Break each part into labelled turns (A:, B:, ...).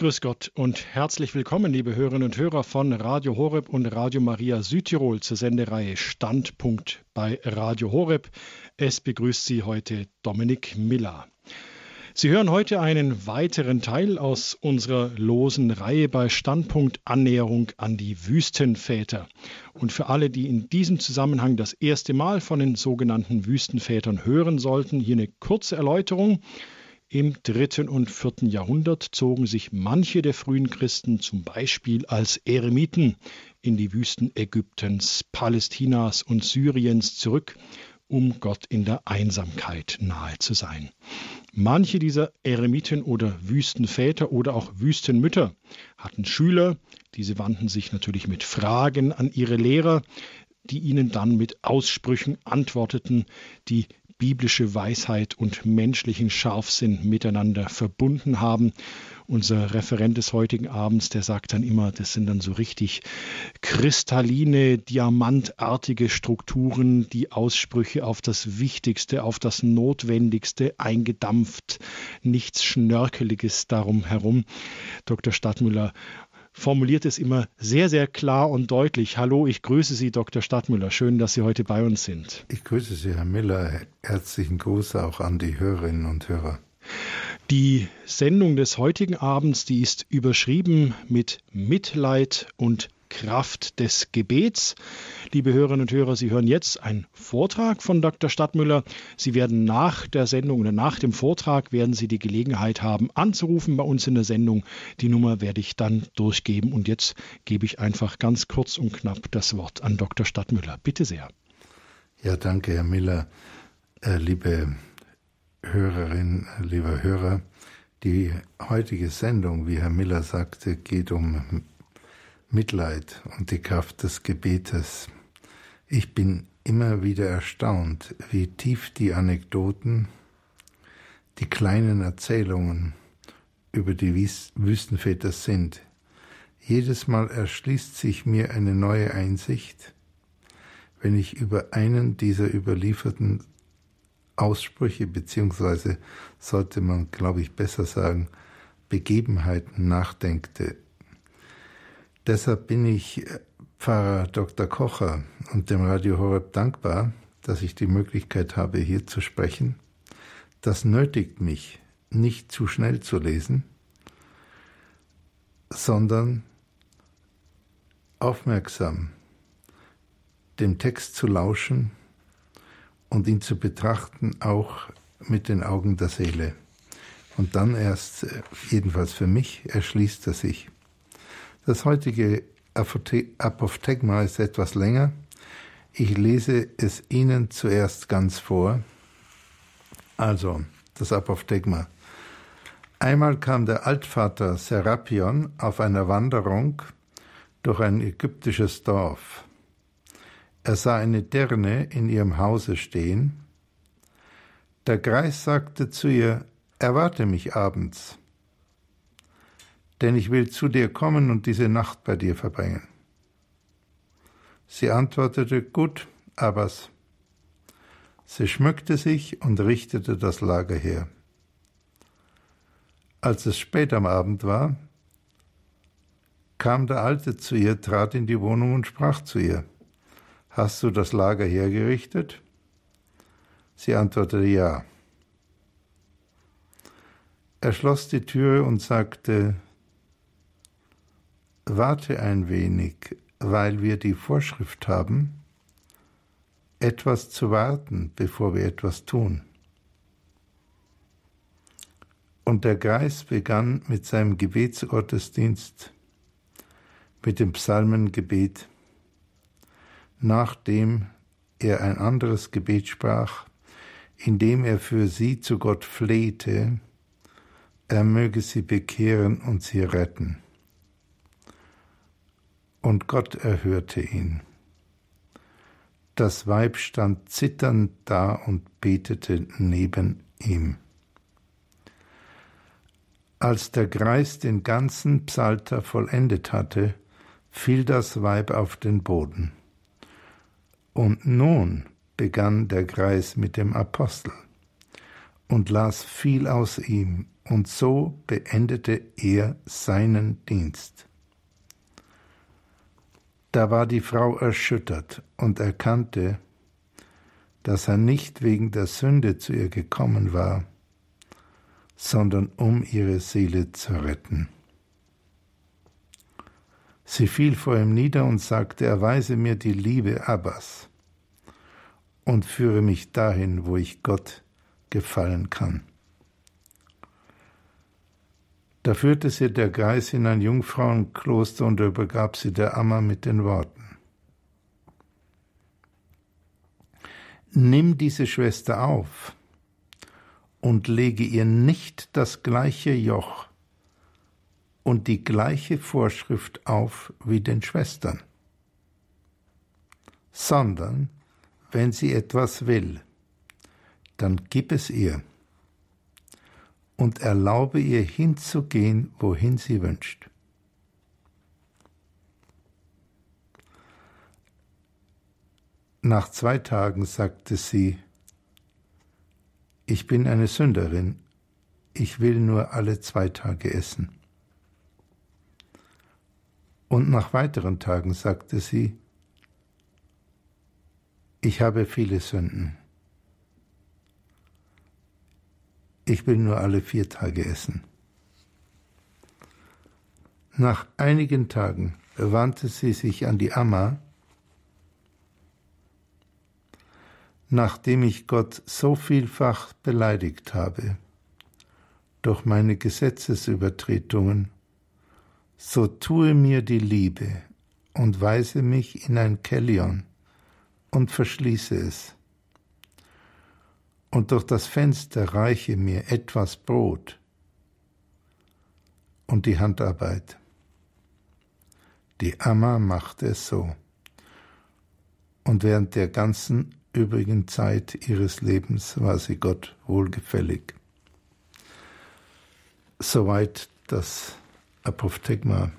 A: Grüß Gott und herzlich willkommen, liebe Hörerinnen und Hörer von Radio Horeb und Radio Maria Südtirol zur Sendereihe Standpunkt bei Radio Horeb. Es begrüßt Sie heute Dominik Miller. Sie hören heute einen weiteren Teil aus unserer losen Reihe bei Standpunkt Annäherung an die Wüstenväter. Und für alle, die in diesem Zusammenhang das erste Mal von den sogenannten Wüstenvätern hören sollten, hier eine kurze Erläuterung. Im dritten und vierten Jahrhundert zogen sich manche der frühen Christen zum Beispiel als Eremiten in die Wüsten Ägyptens, Palästinas und Syriens zurück, um Gott in der Einsamkeit nahe zu sein. Manche dieser Eremiten oder Wüstenväter oder auch Wüstenmütter hatten Schüler, diese wandten sich natürlich mit Fragen an ihre Lehrer, die ihnen dann mit Aussprüchen antworteten, die biblische Weisheit und menschlichen Scharfsinn miteinander verbunden haben. Unser Referent des heutigen Abends, der sagt dann immer, das sind dann so richtig kristalline, diamantartige Strukturen, die Aussprüche auf das Wichtigste, auf das Notwendigste eingedampft, nichts Schnörkeliges darum herum. Dr. Stadtmüller, formuliert es immer sehr, sehr klar und deutlich. Hallo, ich grüße Sie, Dr. Stadtmüller. Schön, dass Sie heute bei uns sind.
B: Ich grüße Sie, Herr Miller. Herzlichen Gruß auch an die Hörerinnen und Hörer.
A: Die Sendung des heutigen Abends, die ist überschrieben mit Mitleid und Kraft des Gebets. Liebe Hörerinnen und Hörer, Sie hören jetzt einen Vortrag von Dr. Stadtmüller. Sie werden nach der Sendung oder nach dem Vortrag werden Sie die Gelegenheit haben, anzurufen bei uns in der Sendung. Die Nummer werde ich dann durchgeben. Und jetzt gebe ich einfach ganz kurz und knapp das Wort an Dr. Stadtmüller. Bitte sehr.
B: Ja, danke, Herr Miller. Äh, liebe Hörerinnen, lieber Hörer, die heutige Sendung, wie Herr Miller sagte, geht um Mitleid und die Kraft des Gebetes. Ich bin immer wieder erstaunt, wie tief die Anekdoten, die kleinen Erzählungen über die Wüstenväter sind. Jedes Mal erschließt sich mir eine neue Einsicht, wenn ich über einen dieser überlieferten Aussprüche, beziehungsweise sollte man, glaube ich, besser sagen, Begebenheiten nachdenkte. Deshalb bin ich äh, Pfarrer Dr. Kocher und dem Radio Horeb dankbar, dass ich die Möglichkeit habe, hier zu sprechen. Das nötigt mich, nicht zu schnell zu lesen, sondern aufmerksam dem Text zu lauschen und ihn zu betrachten, auch mit den Augen der Seele. Und dann erst, äh, jedenfalls für mich, erschließt er sich. Das heutige Apophthegma ist etwas länger. Ich lese es Ihnen zuerst ganz vor. Also, das Apophthegma. Einmal kam der Altvater Serapion auf einer Wanderung durch ein ägyptisches Dorf. Er sah eine Dirne in ihrem Hause stehen. Der Greis sagte zu ihr, Erwarte mich abends denn ich will zu dir kommen und diese Nacht bei dir verbringen. Sie antwortete, gut, Abbas. Sie schmückte sich und richtete das Lager her. Als es spät am Abend war, kam der Alte zu ihr, trat in die Wohnung und sprach zu ihr, Hast du das Lager hergerichtet? Sie antwortete ja. Er schloss die Türe und sagte, Warte ein wenig, weil wir die Vorschrift haben, etwas zu warten, bevor wir etwas tun. Und der Geist begann mit seinem Gebetsgottesdienst, mit dem Psalmengebet, nachdem er ein anderes Gebet sprach, indem er für sie zu Gott flehte, er möge sie bekehren und sie retten und Gott erhörte ihn. Das Weib stand zitternd da und betete neben ihm. Als der Greis den ganzen Psalter vollendet hatte, fiel das Weib auf den Boden. Und nun begann der Greis mit dem Apostel und las viel aus ihm und so beendete er seinen Dienst. Da war die Frau erschüttert und erkannte, dass er nicht wegen der Sünde zu ihr gekommen war, sondern um ihre Seele zu retten. Sie fiel vor ihm nieder und sagte, erweise mir die Liebe Abbas und führe mich dahin, wo ich Gott gefallen kann. Da führte sie der Geist in ein Jungfrauenkloster und übergab sie der Amma mit den Worten. Nimm diese Schwester auf und lege ihr nicht das gleiche Joch und die gleiche Vorschrift auf wie den Schwestern, sondern wenn sie etwas will, dann gib es ihr und erlaube ihr hinzugehen, wohin sie wünscht. Nach zwei Tagen sagte sie, ich bin eine Sünderin, ich will nur alle zwei Tage essen. Und nach weiteren Tagen sagte sie, ich habe viele Sünden. Ich will nur alle vier Tage essen. Nach einigen Tagen wandte sie sich an die Amma, nachdem ich Gott so vielfach beleidigt habe durch meine Gesetzesübertretungen, so tue mir die Liebe und weise mich in ein Kellion und verschließe es und durch das Fenster reiche mir etwas Brot und die Handarbeit. Die Amma machte es so. Und während der ganzen übrigen Zeit ihres Lebens war sie Gott wohlgefällig. Soweit das Apophthegma.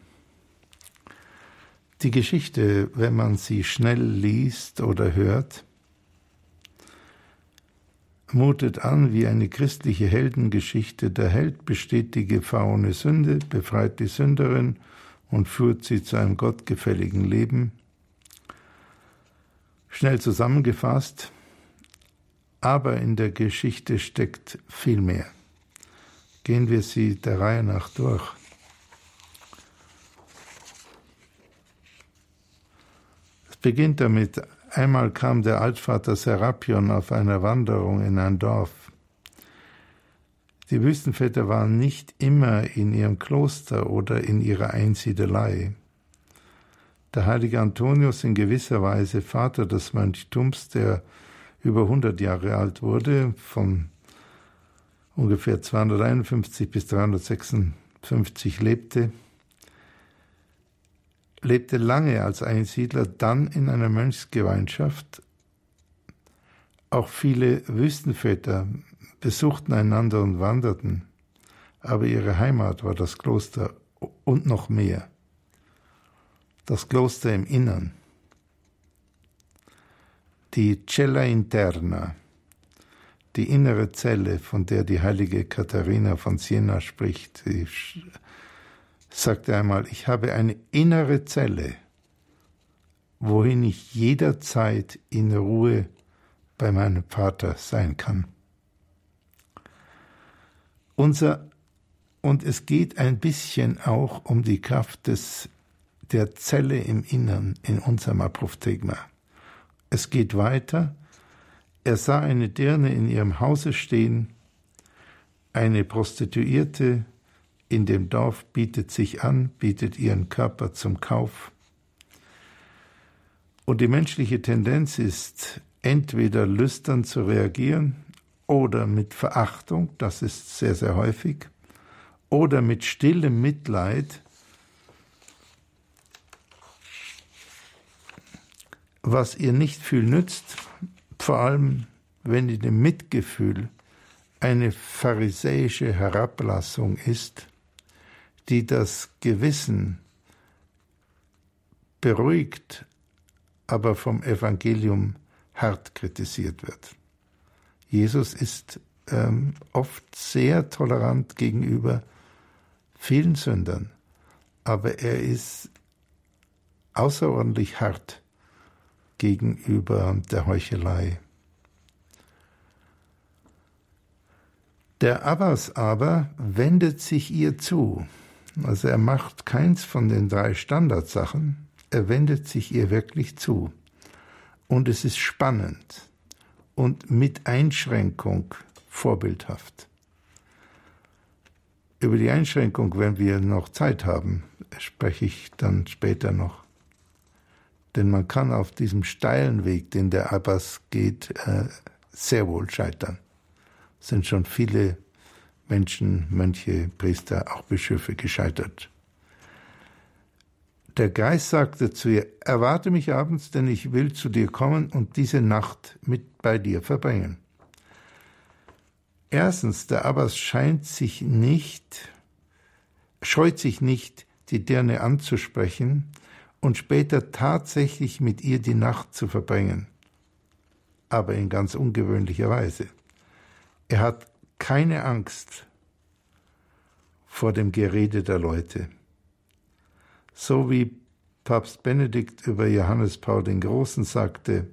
B: Die Geschichte, wenn man sie schnell liest oder hört, mutet an wie eine christliche Heldengeschichte. Der Held besteht die Gefahr ohne Sünde, befreit die Sünderin und führt sie zu einem gottgefälligen Leben. Schnell zusammengefasst, aber in der Geschichte steckt viel mehr. Gehen wir sie der Reihe nach durch. Es beginnt damit, Einmal kam der Altvater Serapion auf einer Wanderung in ein Dorf. Die Wüstenväter waren nicht immer in ihrem Kloster oder in ihrer Einsiedelei. Der heilige Antonius in gewisser Weise Vater des Mönchtums, der über 100 Jahre alt wurde, von ungefähr 251 bis 356 lebte, lebte lange als Einsiedler, dann in einer Mönchsgemeinschaft. Auch viele Wüstenväter besuchten einander und wanderten, aber ihre Heimat war das Kloster und noch mehr. Das Kloster im Innern. Die Cella Interna, die innere Zelle, von der die heilige Katharina von Siena spricht, die sagte einmal, ich habe eine innere Zelle, wohin ich jederzeit in Ruhe bei meinem Vater sein kann. Unser, und es geht ein bisschen auch um die Kraft des, der Zelle im Innern in unserem Apophthegma. Es geht weiter. Er sah eine Dirne in ihrem Hause stehen, eine Prostituierte, in dem Dorf bietet sich an, bietet ihren Körper zum Kauf. Und die menschliche Tendenz ist, entweder lüstern zu reagieren oder mit Verachtung, das ist sehr, sehr häufig, oder mit stillem Mitleid, was ihr nicht viel nützt, vor allem wenn in dem Mitgefühl eine pharisäische Herablassung ist, die das Gewissen beruhigt, aber vom Evangelium hart kritisiert wird. Jesus ist ähm, oft sehr tolerant gegenüber vielen Sündern, aber er ist außerordentlich hart gegenüber der Heuchelei. Der Abbas aber wendet sich ihr zu. Also er macht keins von den drei Standardsachen, er wendet sich ihr wirklich zu. Und es ist spannend und mit Einschränkung vorbildhaft. Über die Einschränkung, wenn wir noch Zeit haben, spreche ich dann später noch. Denn man kann auf diesem steilen Weg, den der Abbas geht, äh, sehr wohl scheitern. Es sind schon viele Menschen, Mönche, Priester, auch Bischöfe gescheitert. Der Geist sagte zu ihr, erwarte mich abends, denn ich will zu dir kommen und diese Nacht mit bei dir verbringen. Erstens, der Abbas scheint sich nicht, scheut sich nicht, die Dirne anzusprechen und später tatsächlich mit ihr die Nacht zu verbringen. Aber in ganz ungewöhnlicher Weise. Er hat keine Angst vor dem Gerede der Leute. So wie Papst Benedikt über Johannes Paul den Großen sagte,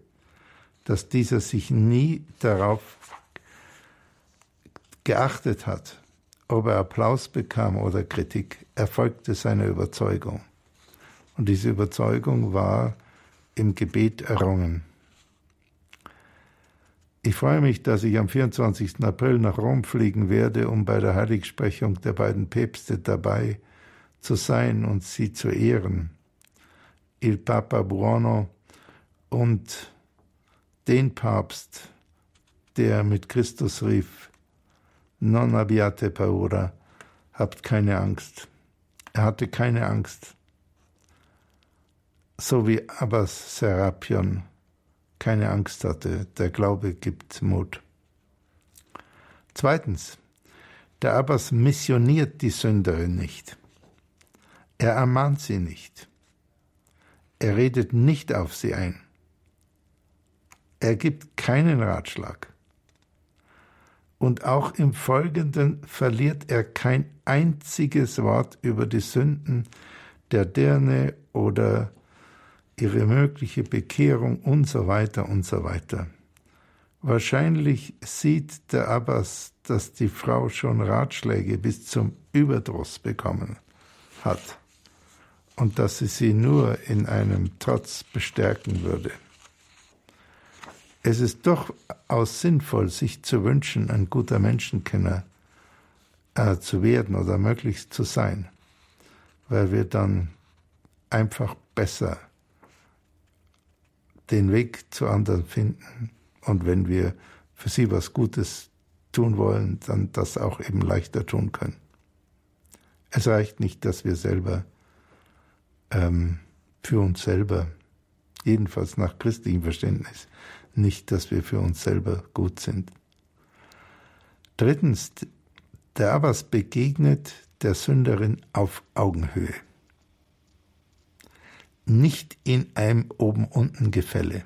B: dass dieser sich nie darauf geachtet hat, ob er Applaus bekam oder Kritik, erfolgte seine Überzeugung. Und diese Überzeugung war im Gebet errungen. Ich freue mich, dass ich am 24. April nach Rom fliegen werde, um bei der Heiligsprechung der beiden Päpste dabei zu sein und sie zu ehren. Il Papa Buono und den Papst, der mit Christus rief, Non abbiate paura, habt keine Angst. Er hatte keine Angst. So wie Abbas Serapion keine Angst hatte. Der Glaube gibt Mut. Zweitens, der Abbas missioniert die Sünderin nicht. Er ermahnt sie nicht. Er redet nicht auf sie ein. Er gibt keinen Ratschlag. Und auch im Folgenden verliert er kein einziges Wort über die Sünden der Dirne oder ihre mögliche Bekehrung und so weiter und so weiter. Wahrscheinlich sieht der Abbas, dass die Frau schon Ratschläge bis zum Überdruss bekommen hat und dass sie sie nur in einem Trotz bestärken würde. Es ist durchaus sinnvoll, sich zu wünschen, ein guter Menschenkenner äh, zu werden oder möglichst zu sein, weil wir dann einfach besser den Weg zu anderen finden und wenn wir für sie was Gutes tun wollen, dann das auch eben leichter tun können. Es reicht nicht, dass wir selber ähm, für uns selber, jedenfalls nach christlichem Verständnis, nicht, dass wir für uns selber gut sind. Drittens, der Abbas begegnet der Sünderin auf Augenhöhe nicht in einem Oben-Unten-Gefälle.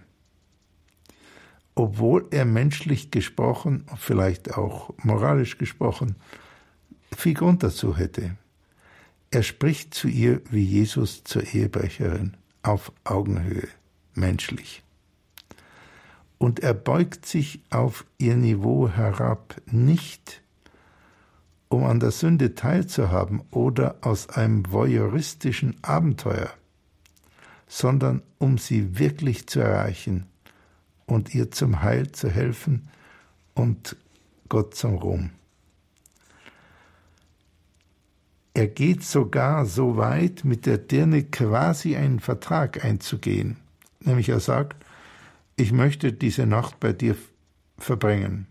B: Obwohl er menschlich gesprochen, vielleicht auch moralisch gesprochen, viel Grund dazu hätte. Er spricht zu ihr wie Jesus zur Ehebrecherin, auf Augenhöhe, menschlich. Und er beugt sich auf ihr Niveau herab, nicht um an der Sünde teilzuhaben oder aus einem voyeuristischen Abenteuer, sondern um sie wirklich zu erreichen und ihr zum Heil zu helfen und Gott zum Ruhm. Er geht sogar so weit, mit der Dirne quasi einen Vertrag einzugehen. Nämlich er sagt, ich möchte diese Nacht bei dir verbringen.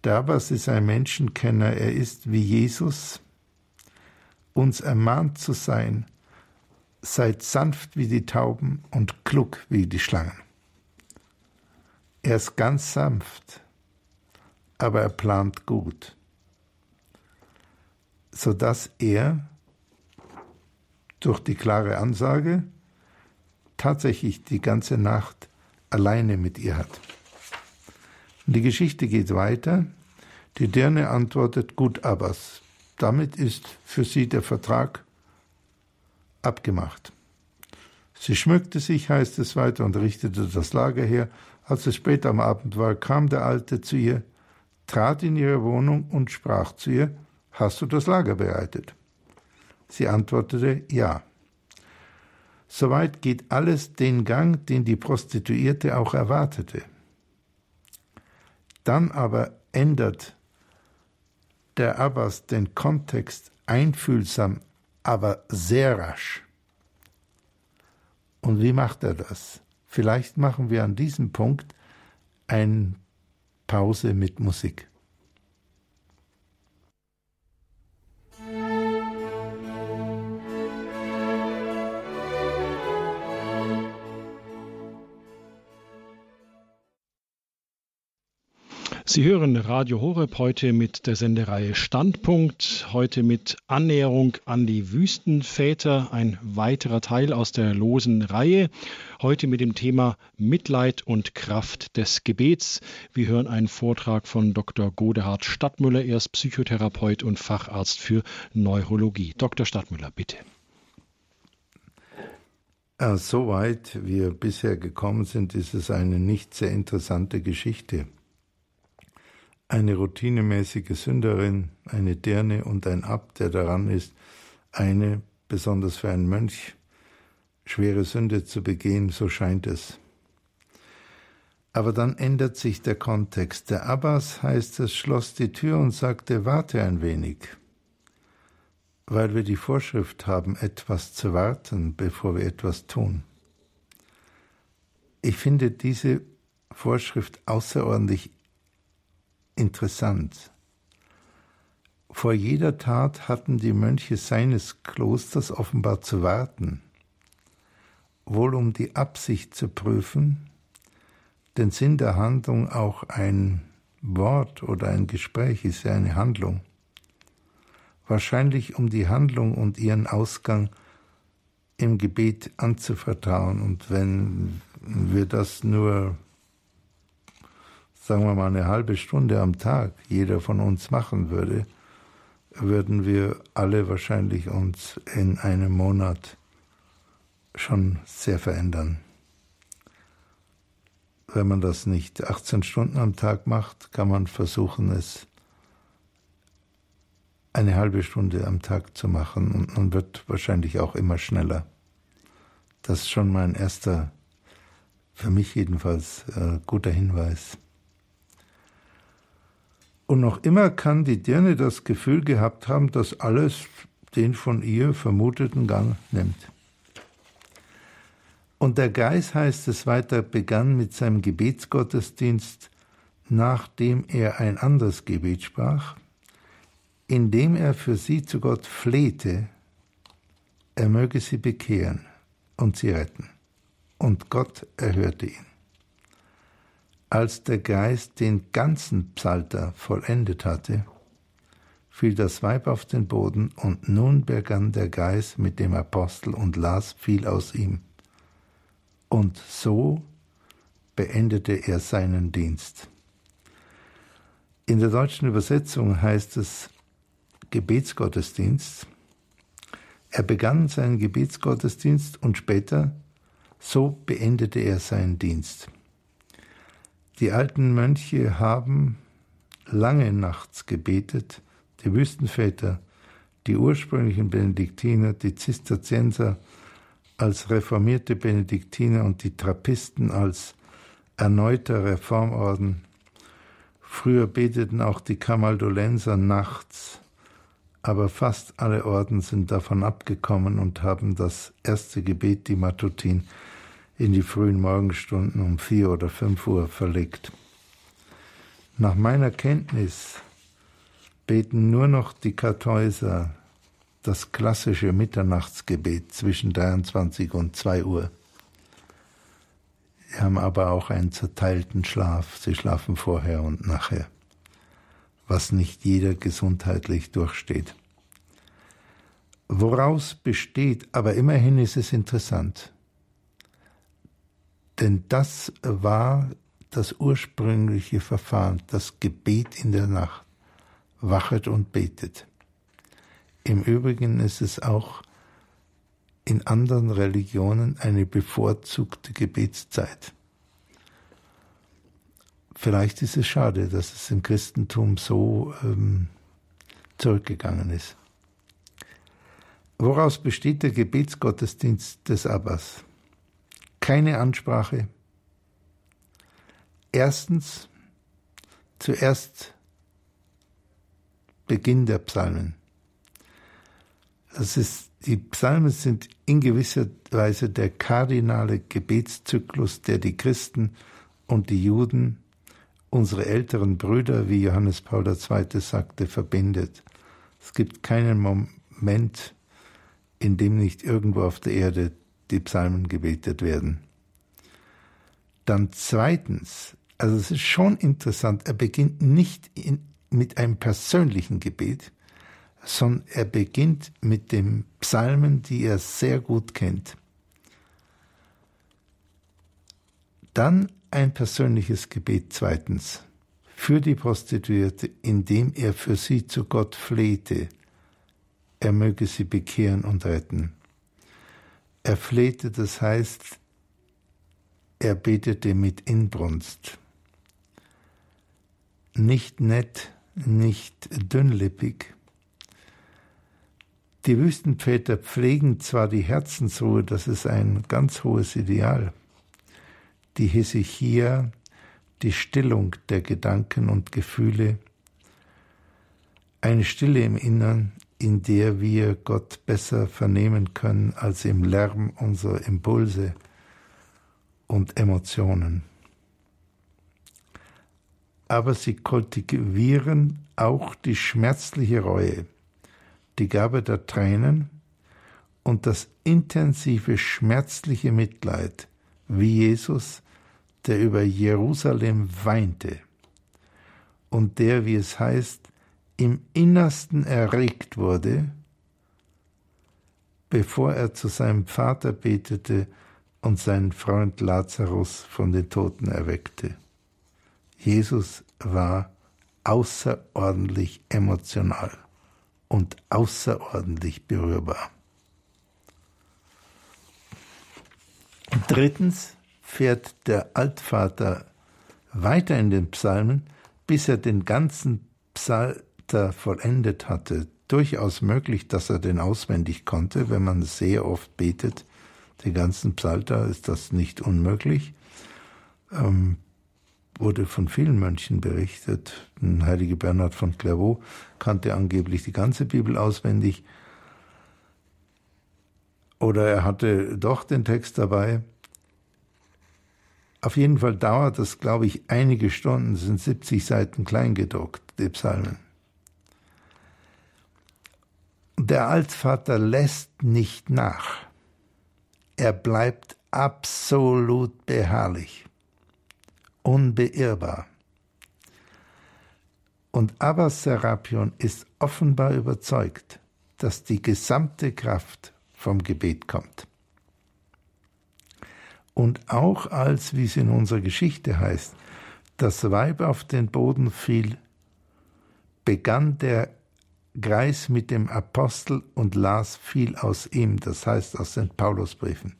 B: Dabas ist ein Menschenkenner, er ist wie Jesus, uns ermahnt zu sein, seid sanft wie die Tauben und klug wie die Schlangen. Er ist ganz sanft, aber er plant gut, sodass er durch die klare Ansage tatsächlich die ganze Nacht alleine mit ihr hat. Und die Geschichte geht weiter. Die Dirne antwortet, gut, Abbas, damit ist für sie der Vertrag abgemacht. Sie schmückte sich, heißt es weiter, und richtete das Lager her. Als es spät am Abend war, kam der Alte zu ihr, trat in ihre Wohnung und sprach zu ihr, Hast du das Lager bereitet? Sie antwortete, Ja. Soweit geht alles den Gang, den die Prostituierte auch erwartete. Dann aber ändert der Abbas den Kontext einfühlsam, aber sehr rasch. Und wie macht er das? Vielleicht machen wir an diesem Punkt eine Pause mit Musik.
A: Sie hören Radio Horeb heute mit der Sendereihe Standpunkt, heute mit Annäherung an die Wüstenväter, ein weiterer Teil aus der losen Reihe, heute mit dem Thema Mitleid und Kraft des Gebets. Wir hören einen Vortrag von Dr. Godehard Stadtmüller, er ist Psychotherapeut und Facharzt für Neurologie. Dr. Stadtmüller, bitte.
B: Soweit wir bisher gekommen sind, ist es eine nicht sehr interessante Geschichte eine routinemäßige Sünderin, eine Dirne und ein Abt, der daran ist, eine, besonders für einen Mönch, schwere Sünde zu begehen, so scheint es. Aber dann ändert sich der Kontext. Der Abbas, heißt es, schloss die Tür und sagte, warte ein wenig, weil wir die Vorschrift haben, etwas zu warten, bevor wir etwas tun. Ich finde diese Vorschrift außerordentlich interessant. Vor jeder Tat hatten die Mönche seines Klosters offenbar zu warten, wohl um die Absicht zu prüfen, den Sinn der Handlung auch ein Wort oder ein Gespräch ist ja eine Handlung, wahrscheinlich um die Handlung und ihren Ausgang im Gebet anzuvertrauen. Und wenn wir das nur sagen wir mal eine halbe Stunde am Tag jeder von uns machen würde, würden wir alle wahrscheinlich uns in einem Monat schon sehr verändern. Wenn man das nicht 18 Stunden am Tag macht, kann man versuchen, es eine halbe Stunde am Tag zu machen und man wird wahrscheinlich auch immer schneller. Das ist schon mein erster, für mich jedenfalls, äh, guter Hinweis. Und noch immer kann die Dirne das Gefühl gehabt haben, dass alles den von ihr vermuteten Gang nimmt. Und der Geist, heißt es weiter, begann mit seinem Gebetsgottesdienst, nachdem er ein anderes Gebet sprach, indem er für sie zu Gott flehte, er möge sie bekehren und sie retten. Und Gott erhörte ihn. Als der Geist den ganzen Psalter vollendet hatte, fiel das Weib auf den Boden, und nun begann der Geist mit dem Apostel und las viel aus ihm. Und so beendete er seinen Dienst. In der deutschen Übersetzung heißt es Gebetsgottesdienst. Er begann seinen Gebetsgottesdienst und später, so beendete er seinen Dienst. Die alten Mönche haben lange nachts gebetet, die Wüstenväter, die ursprünglichen Benediktiner, die Zisterzienser als reformierte Benediktiner und die Trappisten als erneuter Reformorden. Früher beteten auch die Kamaldolenser nachts, aber fast alle Orden sind davon abgekommen und haben das erste Gebet, die Matutin, in die frühen Morgenstunden um vier oder fünf Uhr verlegt. Nach meiner Kenntnis beten nur noch die Kartäuser das klassische Mitternachtsgebet zwischen 23 und 2 Uhr. Sie haben aber auch einen zerteilten Schlaf. Sie schlafen vorher und nachher, was nicht jeder gesundheitlich durchsteht. Woraus besteht, aber immerhin ist es interessant, denn das war das ursprüngliche Verfahren, das Gebet in der Nacht. wachet und betet. Im Übrigen ist es auch in anderen Religionen eine bevorzugte Gebetszeit. Vielleicht ist es schade, dass es im Christentum so ähm, zurückgegangen ist. Woraus besteht der Gebetsgottesdienst des Abbas? Keine Ansprache. Erstens, zuerst Beginn der Psalmen. Das ist, die Psalmen sind in gewisser Weise der kardinale Gebetszyklus, der die Christen und die Juden, unsere älteren Brüder, wie Johannes Paul II. sagte, verbindet. Es gibt keinen Moment, in dem nicht irgendwo auf der Erde die Psalmen gebetet werden. Dann zweitens, also es ist schon interessant, er beginnt nicht in, mit einem persönlichen Gebet, sondern er beginnt mit den Psalmen, die er sehr gut kennt. Dann ein persönliches Gebet zweitens für die Prostituierte, indem er für sie zu Gott flehte, er möge sie bekehren und retten. Er flehte, das heißt, er betete mit Inbrunst. Nicht nett, nicht dünnlippig. Die Wüstenväter pflegen zwar die Herzensruhe, das ist ein ganz hohes Ideal. Die Hesychia, die Stillung der Gedanken und Gefühle, eine Stille im Innern, in der wir Gott besser vernehmen können als im Lärm unserer Impulse und Emotionen. Aber sie kultivieren auch die schmerzliche Reue, die Gabe der Tränen und das intensive schmerzliche Mitleid, wie Jesus, der über Jerusalem weinte und der, wie es heißt, im Innersten erregt wurde, bevor er zu seinem Vater betete und seinen Freund Lazarus von den Toten erweckte. Jesus war außerordentlich emotional und außerordentlich berührbar. Drittens fährt der Altvater weiter in den Psalmen, bis er den ganzen Psalm Psalter vollendet hatte, durchaus möglich, dass er den auswendig konnte, wenn man sehr oft betet. Den ganzen Psalter ist das nicht unmöglich. Ähm, wurde von vielen Mönchen berichtet. Ein heilige Bernhard von Clairvaux kannte angeblich die ganze Bibel auswendig. Oder er hatte doch den Text dabei. Auf jeden Fall dauert das, glaube ich, einige Stunden, sind 70 Seiten kleingedruckt, die Psalmen. Der Altvater lässt nicht nach. Er bleibt absolut beharrlich, unbeirrbar. Und Abbas Serapion ist offenbar überzeugt, dass die gesamte Kraft vom Gebet kommt. Und auch als, wie es in unserer Geschichte heißt, das Weib auf den Boden fiel, begann der Greis mit dem Apostel und las viel aus ihm, das heißt aus den Paulusbriefen.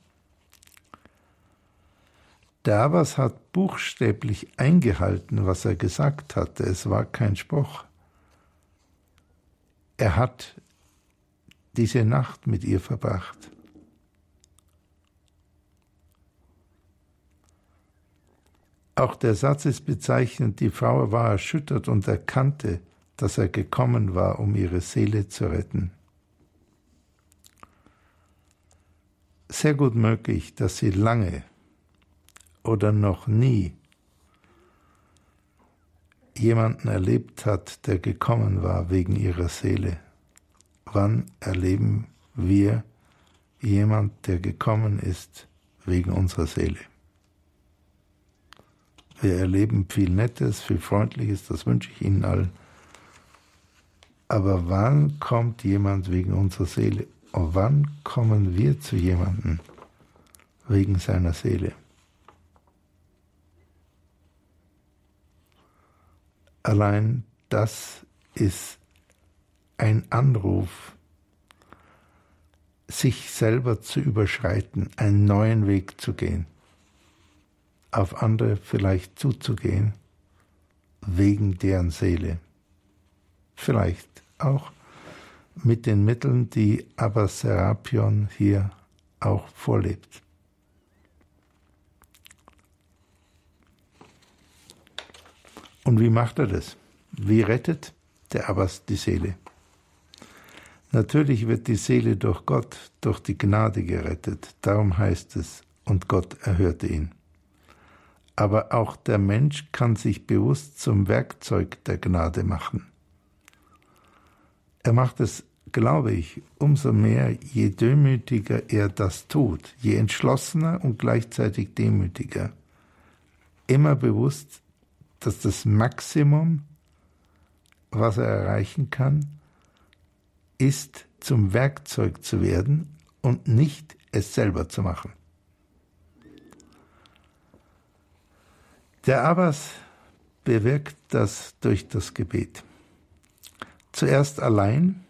B: Der Abbas hat buchstäblich eingehalten, was er gesagt hatte. Es war kein Spruch. Er hat diese Nacht mit ihr verbracht. Auch der Satz ist bezeichnend, die Frau war erschüttert und erkannte, dass er gekommen war, um ihre Seele zu retten. Sehr gut möglich, dass sie lange oder noch nie jemanden erlebt hat, der gekommen war wegen ihrer Seele. Wann erleben wir jemand, der gekommen ist wegen unserer Seele? Wir erleben viel Nettes, viel Freundliches, das wünsche ich Ihnen allen. Aber wann kommt jemand wegen unserer Seele? Und wann kommen wir zu jemandem wegen seiner Seele? Allein das ist ein Anruf, sich selber zu überschreiten, einen neuen Weg zu gehen, auf andere vielleicht zuzugehen, wegen deren Seele. Vielleicht auch mit den Mitteln, die aber Serapion hier auch vorlebt. Und wie macht er das? Wie rettet der Abbas die Seele? Natürlich wird die Seele durch Gott, durch die Gnade gerettet. Darum heißt es, und Gott erhörte ihn. Aber auch der Mensch kann sich bewusst zum Werkzeug der Gnade machen. Er macht es, glaube ich, umso mehr, je demütiger er das tut, je entschlossener und gleichzeitig demütiger. Immer bewusst, dass das Maximum, was er erreichen kann, ist, zum Werkzeug zu werden und nicht es selber zu machen. Der Abbas bewirkt das durch das Gebet. Zuerst allein,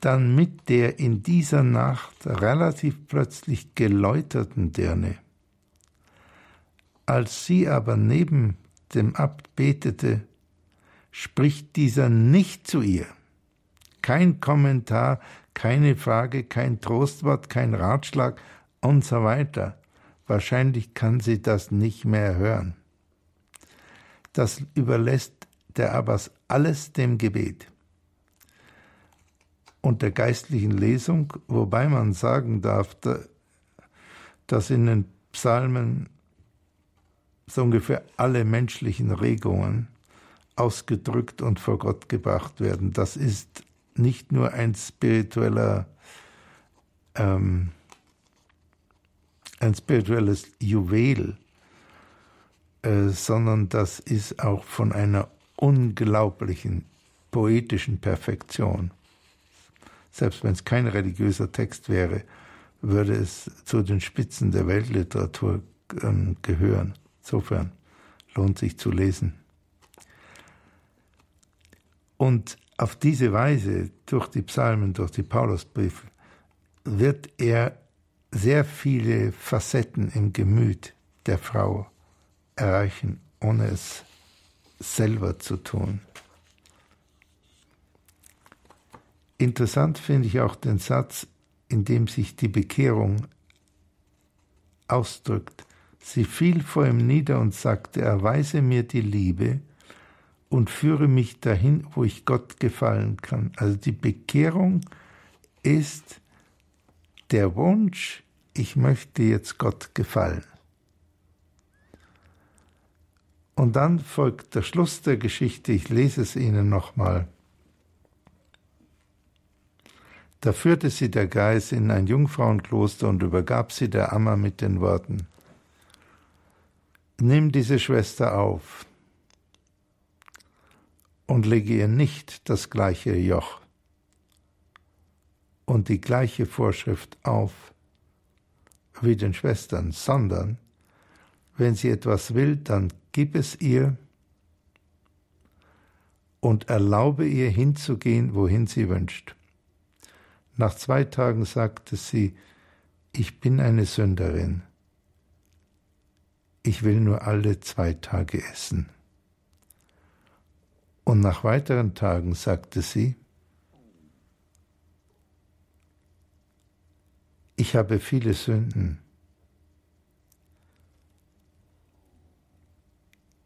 B: dann mit der in dieser Nacht relativ plötzlich geläuterten Dirne. Als sie aber neben dem Abt betete, spricht dieser nicht zu ihr, kein Kommentar, keine Frage, kein Trostwort, kein Ratschlag und so weiter. Wahrscheinlich kann sie das nicht mehr hören. Das überlässt der Abbas alles dem Gebet und der geistlichen Lesung, wobei man sagen darf, dass in den Psalmen so ungefähr alle menschlichen Regungen ausgedrückt und vor Gott gebracht werden. Das ist nicht nur ein spiritueller, ähm, ein spirituelles Juwel, äh, sondern das ist auch von einer unglaublichen poetischen Perfektion. Selbst wenn es kein religiöser Text wäre, würde es zu den Spitzen der Weltliteratur ähm, gehören. Insofern lohnt sich zu lesen. Und auf diese Weise, durch die Psalmen, durch die Paulusbriefe, wird er sehr viele Facetten im Gemüt der Frau erreichen, ohne es selber zu tun. Interessant finde ich auch den Satz, in dem sich die Bekehrung ausdrückt. Sie fiel vor ihm nieder und sagte, erweise mir die Liebe, und führe mich dahin, wo ich Gott gefallen kann. Also die Bekehrung ist der Wunsch, ich möchte jetzt Gott gefallen. Und dann folgt der Schluss der Geschichte, ich lese es Ihnen nochmal. Da führte sie der Geist in ein Jungfrauenkloster und übergab sie der Amma mit den Worten Nimm diese Schwester auf, und lege ihr nicht das gleiche Joch und die gleiche Vorschrift auf wie den Schwestern, sondern wenn sie etwas will, dann gib es ihr und erlaube ihr hinzugehen, wohin sie wünscht. Nach zwei Tagen sagte sie, ich bin eine Sünderin. Ich will nur alle zwei Tage essen. Und nach weiteren Tagen sagte sie, ich habe viele Sünden.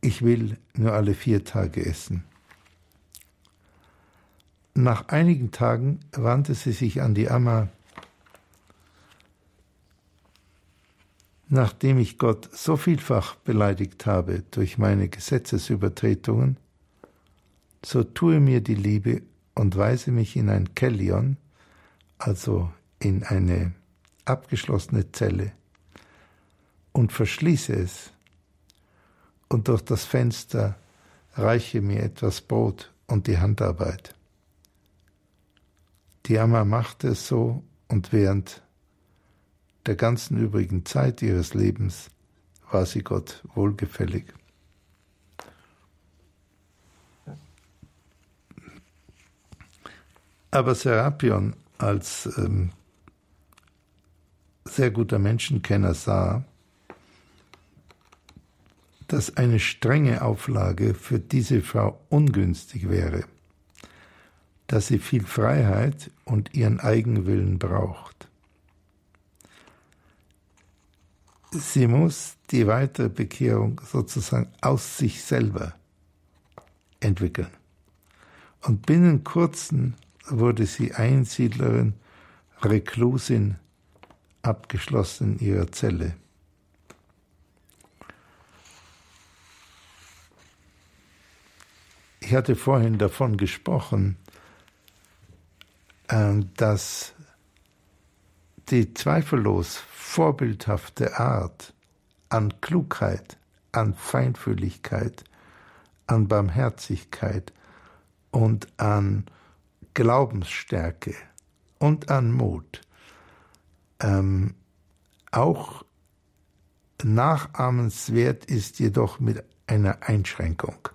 B: Ich will nur alle vier Tage essen. Nach einigen Tagen wandte sie sich an die Amma. Nachdem ich Gott so vielfach beleidigt habe durch meine Gesetzesübertretungen, so tue mir die Liebe und weise mich in ein Kellion, also in eine abgeschlossene Zelle, und verschließe es, und durch das Fenster reiche mir etwas Brot und die Handarbeit. Die Amma machte es so und während der ganzen übrigen Zeit ihres Lebens war sie Gott wohlgefällig. Aber Serapion als ähm, sehr guter Menschenkenner sah, dass eine strenge Auflage für diese Frau ungünstig wäre, dass sie viel Freiheit und ihren Eigenwillen braucht. Sie muss die weitere Bekehrung sozusagen aus sich selber entwickeln. Und binnen kurzen wurde sie Einsiedlerin, Reklusin, abgeschlossen in ihrer Zelle. Ich hatte vorhin davon gesprochen, ähm, dass die zweifellos vorbildhafte Art an Klugheit, an Feinfühligkeit, an Barmherzigkeit und an Glaubensstärke und an Mut ähm, auch nachahmenswert ist jedoch mit einer Einschränkung.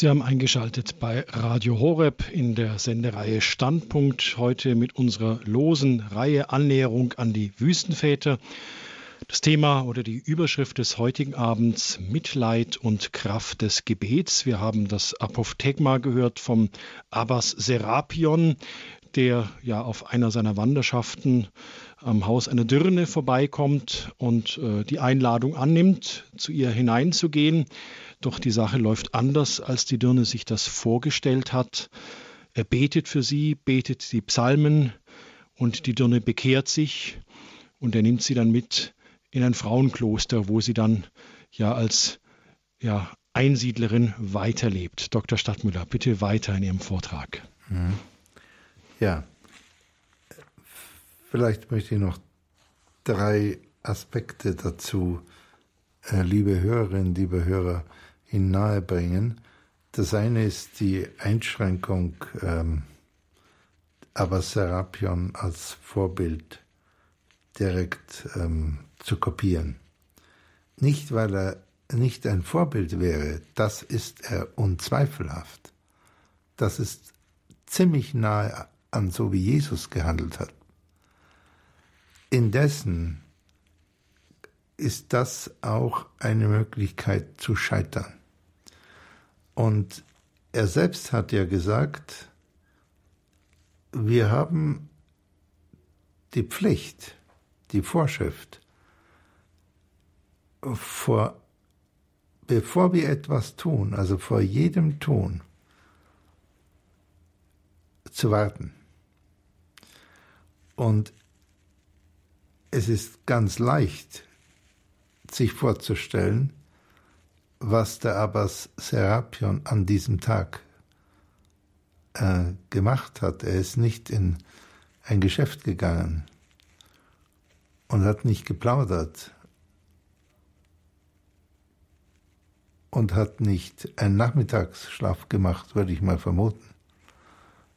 A: Sie haben eingeschaltet bei Radio Horeb in der Sendereihe Standpunkt. Heute mit unserer losen Reihe Annäherung an die Wüstenväter. Das Thema oder die Überschrift des heutigen Abends Mitleid und Kraft des Gebets. Wir haben das Apophthegma gehört vom Abbas Serapion, der ja auf einer seiner Wanderschaften am Haus einer Dirne vorbeikommt und äh, die Einladung annimmt, zu ihr hineinzugehen. Doch die Sache läuft anders, als die Dirne sich das vorgestellt hat. Er betet für sie, betet die Psalmen und die Dirne bekehrt sich und er nimmt sie dann mit in ein Frauenkloster, wo sie dann ja als ja, Einsiedlerin weiterlebt. Dr. Stadtmüller, bitte weiter in Ihrem Vortrag.
B: Mhm. Ja, vielleicht möchte ich noch drei Aspekte dazu, äh, liebe Hörerinnen, liebe Hörer, Ihnen nahebringen. Das eine ist die Einschränkung, ähm, aber Serapion als Vorbild direkt ähm, zu kopieren. Nicht, weil er nicht ein Vorbild wäre, das ist er unzweifelhaft. Das ist ziemlich nahe an so wie Jesus gehandelt hat. Indessen ist das auch eine Möglichkeit zu scheitern. Und er selbst hat ja gesagt, wir haben die Pflicht, die Vorschrift, vor, bevor wir etwas tun, also vor jedem Tun, zu warten. Und es ist ganz leicht, sich vorzustellen, was der Abbas Serapion an diesem Tag äh, gemacht hat. Er ist nicht in ein Geschäft gegangen und hat nicht geplaudert und hat nicht einen Nachmittagsschlaf gemacht, würde ich mal vermuten,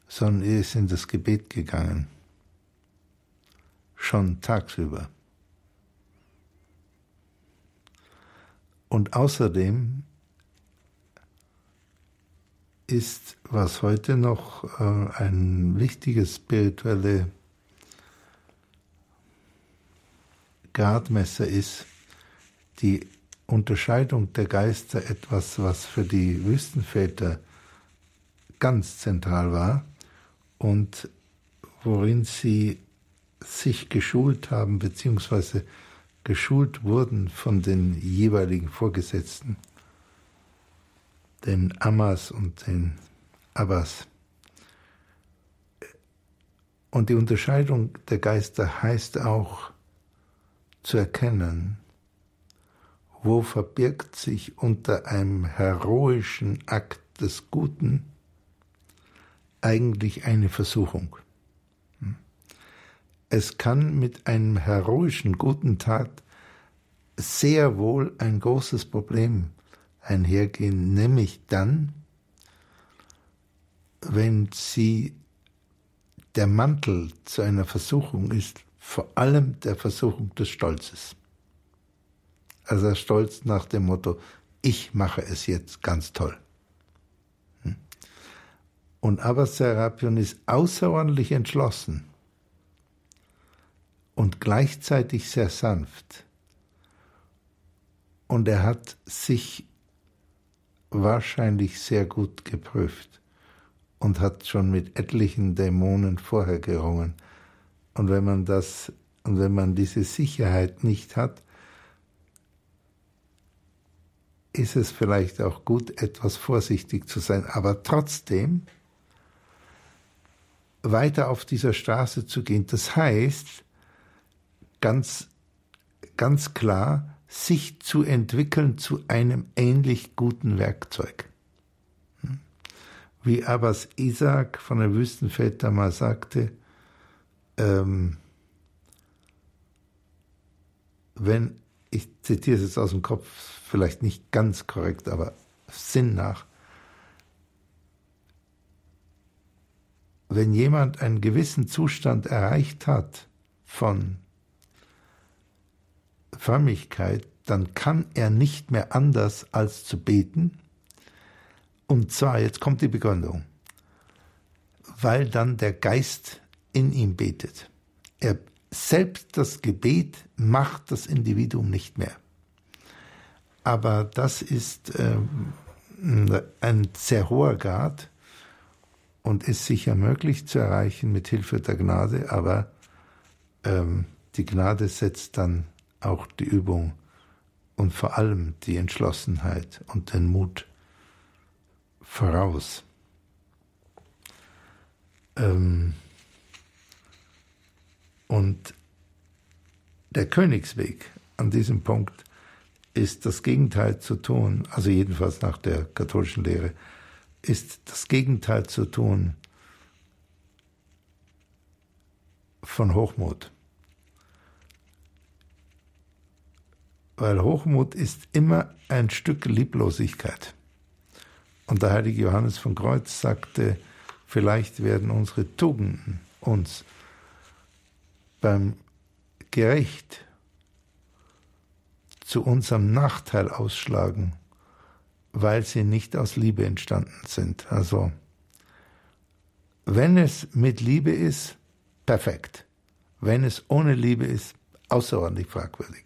B: sondern er ist in das Gebet gegangen, schon tagsüber. Und außerdem ist, was heute noch äh, ein wichtiges spirituelle Gradmesser ist, die Unterscheidung der Geister etwas, was für die Wüstenväter ganz zentral war und worin sie sich geschult haben, beziehungsweise geschult wurden von den jeweiligen Vorgesetzten, den Amas und den Abbas. Und die Unterscheidung der Geister heißt auch zu erkennen, wo verbirgt sich unter einem heroischen Akt des Guten eigentlich eine Versuchung. Es kann mit einem heroischen guten Tat sehr wohl ein großes Problem einhergehen, nämlich dann, wenn sie der Mantel zu einer Versuchung ist, vor allem der Versuchung des Stolzes. Also Stolz nach dem Motto, ich mache es jetzt ganz toll. Hm. Und Abbas Serapion ist außerordentlich entschlossen und gleichzeitig sehr sanft. Und er hat sich wahrscheinlich sehr gut geprüft und hat schon mit etlichen Dämonen vorher gerungen. Und wenn man das und wenn man diese Sicherheit nicht hat, ist es vielleicht auch gut, etwas vorsichtig zu sein, aber trotzdem weiter auf dieser Straße zu gehen. Das heißt, ganz, ganz klar, sich zu entwickeln zu einem ähnlich guten Werkzeug. Wie Abbas Isaac von der Wüstenväter mal sagte, ähm, wenn, ich zitiere es jetzt aus dem Kopf, vielleicht nicht ganz korrekt, aber Sinn nach, wenn jemand einen gewissen Zustand erreicht hat von Frömmigkeit, dann kann er nicht mehr anders als zu beten. Und zwar, jetzt kommt die Begründung, weil dann der Geist in ihm betet. Er selbst das Gebet macht das Individuum nicht mehr. Aber das ist äh, ein sehr hoher Grad und ist sicher möglich zu erreichen mit Hilfe der Gnade, aber ähm, die Gnade setzt dann auch die Übung und vor allem die Entschlossenheit und den Mut voraus. Ähm und der Königsweg an diesem Punkt ist das Gegenteil zu tun, also jedenfalls nach der katholischen Lehre, ist das Gegenteil zu tun von Hochmut. Weil Hochmut ist immer ein Stück Lieblosigkeit. Und der heilige Johannes von Kreuz sagte, vielleicht werden unsere Tugenden uns beim Gerecht zu unserem Nachteil ausschlagen, weil sie nicht aus Liebe entstanden sind. Also, wenn es mit Liebe ist, perfekt. Wenn es ohne Liebe ist, außerordentlich fragwürdig.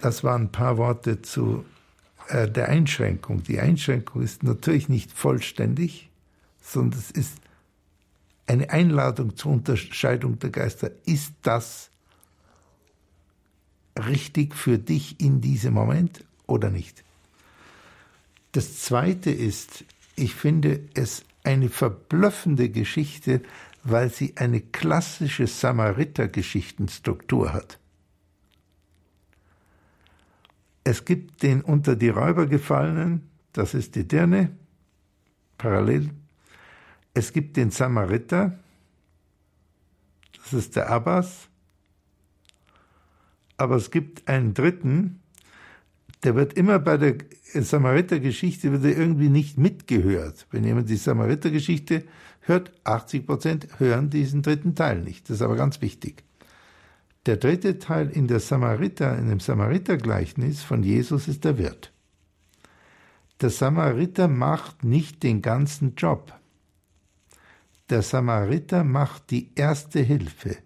B: Das waren ein paar Worte zu äh, der Einschränkung. Die Einschränkung ist natürlich nicht vollständig, sondern es ist eine Einladung zur Unterscheidung der Geister. Ist das richtig für dich in diesem Moment oder nicht? Das Zweite ist, ich finde es eine verblüffende Geschichte, weil sie eine klassische Samariter-Geschichtenstruktur hat. Es gibt den unter die Räuber gefallenen, das ist die Dirne, parallel. Es gibt den Samariter, das ist der Abbas. Aber es gibt einen dritten, der wird immer bei der Samariter-Geschichte irgendwie nicht mitgehört. Wenn jemand die Samariter-Geschichte hört, 80 Prozent hören diesen dritten Teil nicht. Das ist aber ganz wichtig. Der dritte Teil in der Samariter, in dem Samaritergleichnis von Jesus ist der Wirt. Der Samariter macht nicht den ganzen Job. Der Samariter macht die erste Hilfe.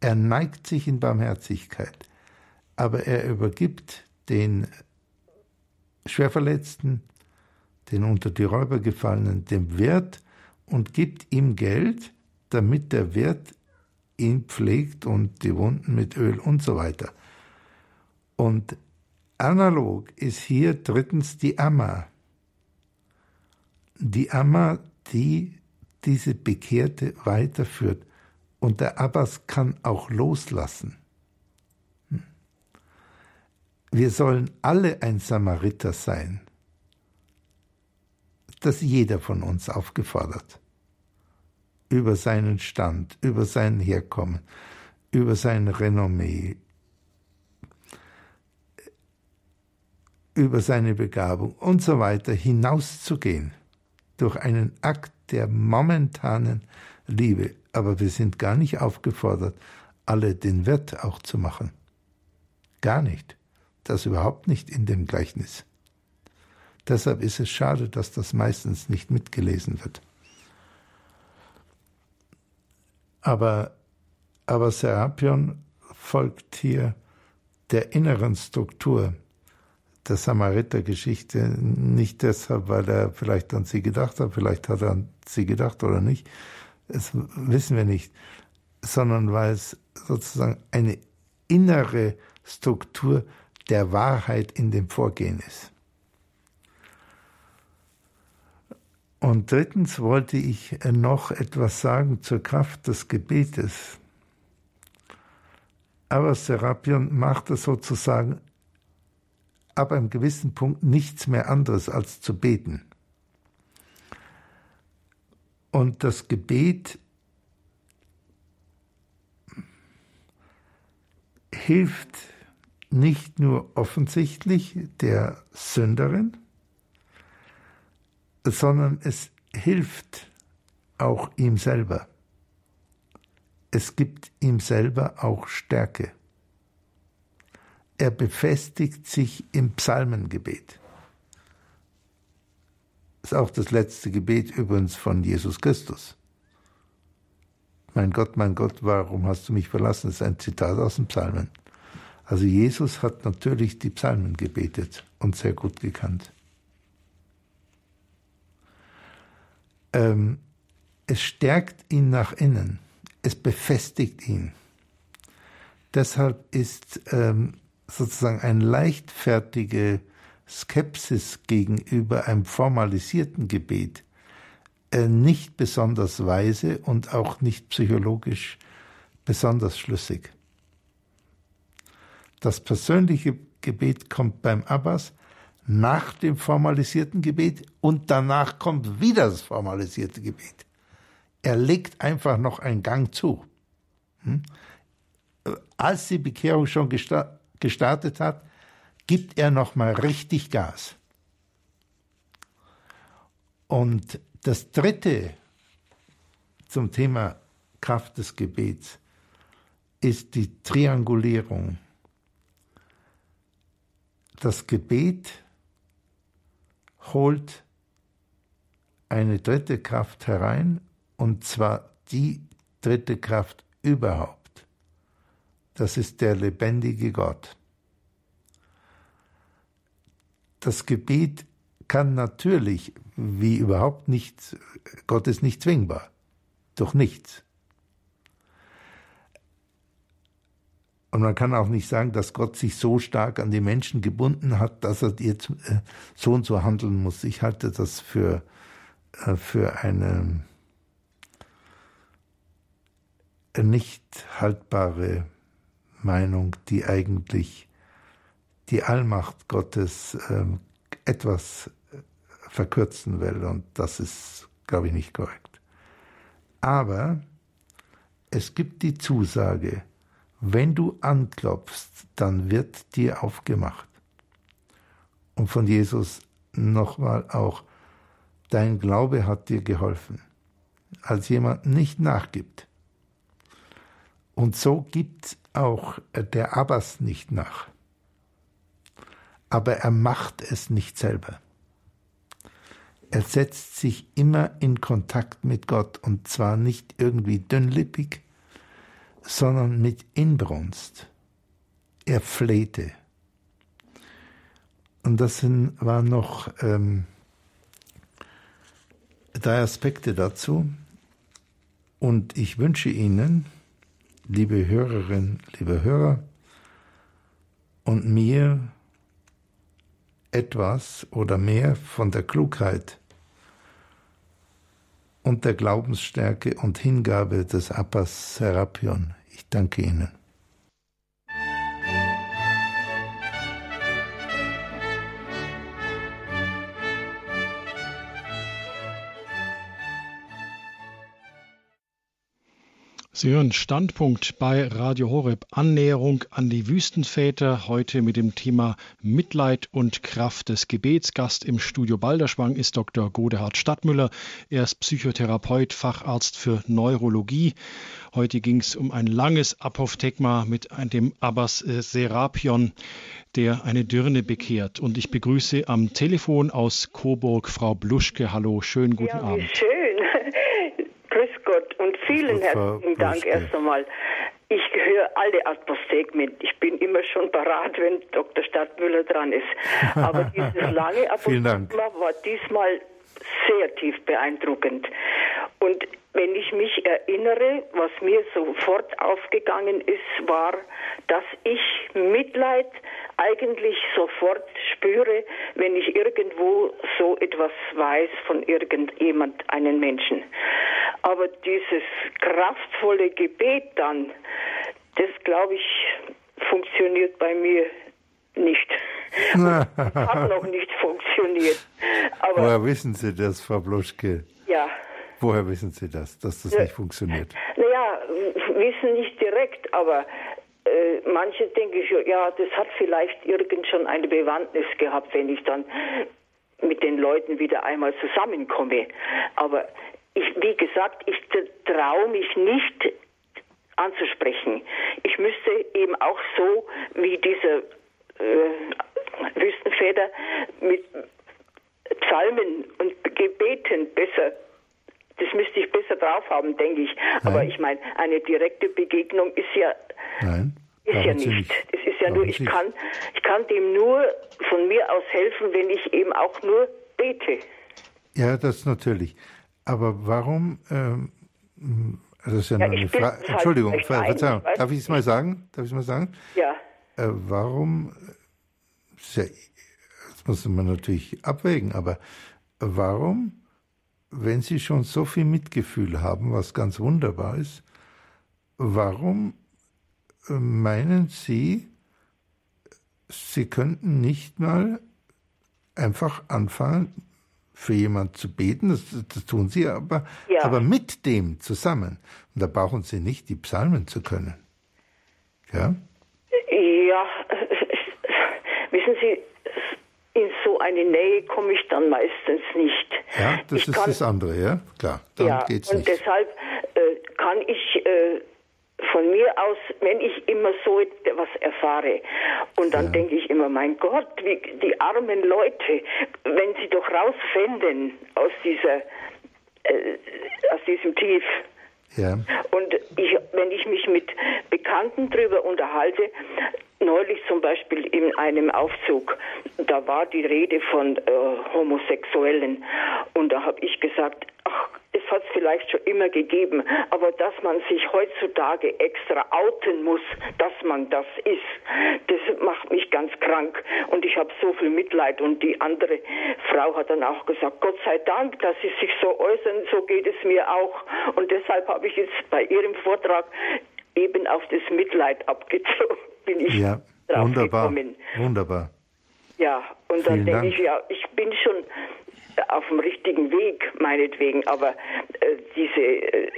B: Er neigt sich in Barmherzigkeit, aber er übergibt den Schwerverletzten, den unter die Räuber gefallenen, dem Wirt und gibt ihm Geld, damit der Wirt ihn pflegt und die Wunden mit Öl und so weiter. Und analog ist hier drittens die Amma. Die Amma, die diese Bekehrte weiterführt. Und der Abbas kann auch loslassen. Hm. Wir sollen alle ein Samariter sein. Das ist jeder von uns aufgefordert über seinen Stand, über sein Herkommen, über sein Renommee. über seine Begabung und so weiter hinauszugehen durch einen Akt der momentanen Liebe. Aber wir sind gar nicht aufgefordert, alle den Wirt auch zu machen. Gar nicht. Das überhaupt nicht in dem Gleichnis. Deshalb ist es schade, dass das meistens nicht mitgelesen wird. Aber, aber Serapion folgt hier der inneren Struktur der Samariter-Geschichte, nicht deshalb, weil er vielleicht an sie gedacht hat, vielleicht hat er an sie gedacht oder nicht, das wissen wir nicht, sondern weil es sozusagen eine innere Struktur der Wahrheit in dem Vorgehen ist. Und drittens wollte ich noch etwas sagen zur Kraft des Gebetes. Aber Serapion machte sozusagen ab einem gewissen Punkt nichts mehr anderes als zu beten. Und das Gebet hilft nicht nur offensichtlich der Sünderin, sondern es hilft auch ihm selber. Es gibt ihm selber auch Stärke. Er befestigt sich im Psalmengebet. Das ist auch das letzte Gebet übrigens von Jesus Christus. Mein Gott, mein Gott, warum hast du mich verlassen? Das ist ein Zitat aus den Psalmen. Also Jesus hat natürlich die Psalmen gebetet und sehr gut gekannt. Ähm, es stärkt ihn nach innen, es befestigt ihn. Deshalb ist ähm, sozusagen eine leichtfertige Skepsis gegenüber einem formalisierten Gebet äh, nicht besonders weise und auch nicht psychologisch besonders schlüssig. Das persönliche Gebet kommt beim Abbas nach dem formalisierten Gebet und danach kommt wieder das formalisierte Gebet. Er legt einfach noch einen Gang zu. Hm? Als die Bekehrung schon gestartet hat, gibt er noch mal richtig Gas. Und das dritte zum Thema Kraft des Gebets ist die Triangulierung. Das Gebet holt eine dritte Kraft herein, und zwar die dritte Kraft überhaupt. Das ist der lebendige Gott. Das Gebet kann natürlich, wie überhaupt nicht, Gott ist nicht zwingbar, durch nichts. Und man kann auch nicht sagen, dass Gott sich so stark an die Menschen gebunden hat, dass er ihr äh, so und so handeln muss. Ich halte das für, äh, für eine nicht haltbare Meinung, die eigentlich die Allmacht Gottes ähm, etwas äh, verkürzen will. Und das ist, glaube ich, nicht korrekt. Aber es gibt die Zusage, wenn du anklopfst, dann wird dir aufgemacht. Und von Jesus nochmal auch, dein Glaube hat dir geholfen, als jemand nicht nachgibt. Und so gibt auch der Abbas nicht nach. Aber er macht es nicht selber. Er setzt sich immer in Kontakt mit Gott und zwar nicht irgendwie dünnlippig, sondern mit Inbrunst. Er flehte. Und das sind, waren noch ähm, drei Aspekte dazu. Und ich wünsche Ihnen, liebe Hörerinnen, liebe Hörer, und mir etwas oder mehr von der Klugheit und der Glaubensstärke und Hingabe des Appas Serapion. Ich danke Ihnen.
A: Sie hören Standpunkt bei Radio Horeb Annäherung an die Wüstenväter. Heute mit dem Thema Mitleid und Kraft des Gebets. Gast im Studio Balderschwang ist Dr. Godehard Stadtmüller. Er ist Psychotherapeut, Facharzt für Neurologie. Heute ging es um ein langes Apophthegma mit dem Abbas Serapion, der eine Dirne bekehrt. Und ich begrüße am Telefon aus Coburg Frau Bluschke. Hallo, schönen guten
C: ja,
A: Abend.
C: Schön. Vielen herzlichen Dank erst einmal. Ich höre alle Apostegmen. Ich bin immer schon parat, wenn Dr. Stadtmüller dran ist. Aber dieses lange Apostegma war diesmal sehr tief beeindruckend. Und wenn ich mich erinnere, was mir sofort aufgegangen ist, war, dass ich Mitleid eigentlich sofort spüre, wenn ich irgendwo so etwas weiß von irgendjemand, einen Menschen. Aber dieses kraftvolle Gebet dann, das glaube ich, funktioniert bei mir nicht. hat noch nicht funktioniert.
B: Aber Woher wissen Sie das, Frau Bluschke?
C: Ja.
B: Woher wissen Sie das, dass das ja, nicht funktioniert?
C: Naja, wissen nicht direkt, aber äh, manche denke ich, ja, das hat vielleicht irgend schon eine Bewandtnis gehabt, wenn ich dann mit den Leuten wieder einmal zusammenkomme. Aber ich, wie gesagt, ich traue mich nicht anzusprechen. Ich müsste eben auch so wie diese äh, Wüstenväter mit Psalmen und Gebeten besser das müsste ich besser drauf haben, denke ich. Nein. Aber ich meine, eine direkte Begegnung ist ja
B: Nein,
C: ist ja nicht. nicht. Es ist ja nur, ich kann, ich kann dem nur von mir aus helfen, wenn ich eben auch nur bete.
B: Ja, das natürlich. Aber warum? Ähm, das ist ja, ja eine Frage. Entschuldigung, Verzeihung. Darf ich es mal sagen? Darf ich es mal sagen?
C: Ja.
B: Äh, warum? Ja, das muss man natürlich abwägen, aber warum wenn Sie schon so viel Mitgefühl haben, was ganz wunderbar ist, warum äh, meinen Sie, Sie könnten nicht mal einfach anfangen, für jemanden zu beten, das, das tun Sie aber, ja. aber mit dem zusammen. Und da brauchen Sie nicht die Psalmen zu können. Ja?
C: Ja, wissen Sie, in so eine Nähe komme ich dann meistens nicht.
B: Ja, das ich ist kann, das andere, ja, klar. Dann ja, geht's
C: und
B: nicht.
C: deshalb äh, kann ich äh, von mir aus, wenn ich immer so etwas erfahre, und dann ja. denke ich immer, mein Gott, wie, die armen Leute, wenn sie doch rausfinden aus dieser, äh, aus diesem Tief.
B: Ja.
C: Und ich, wenn ich mich mit Bekannten darüber unterhalte, neulich zum Beispiel in einem Aufzug, da war die Rede von äh, Homosexuellen und da habe ich gesagt, ach, es hat es vielleicht schon immer gegeben, aber dass man sich heutzutage extra outen muss, dass man das ist, das macht mich ganz krank. Und ich habe so viel Mitleid. Und die andere Frau hat dann auch gesagt, Gott sei Dank, dass sie sich so äußern, so geht es mir auch. Und deshalb habe ich jetzt bei ihrem Vortrag eben auf das Mitleid abgezogen. Bin ich
B: ja, wunderbar, gekommen. Wunderbar.
C: Ja, und dann denke ich, ja, ich bin schon auf dem richtigen Weg, meinetwegen, aber äh, diese, äh,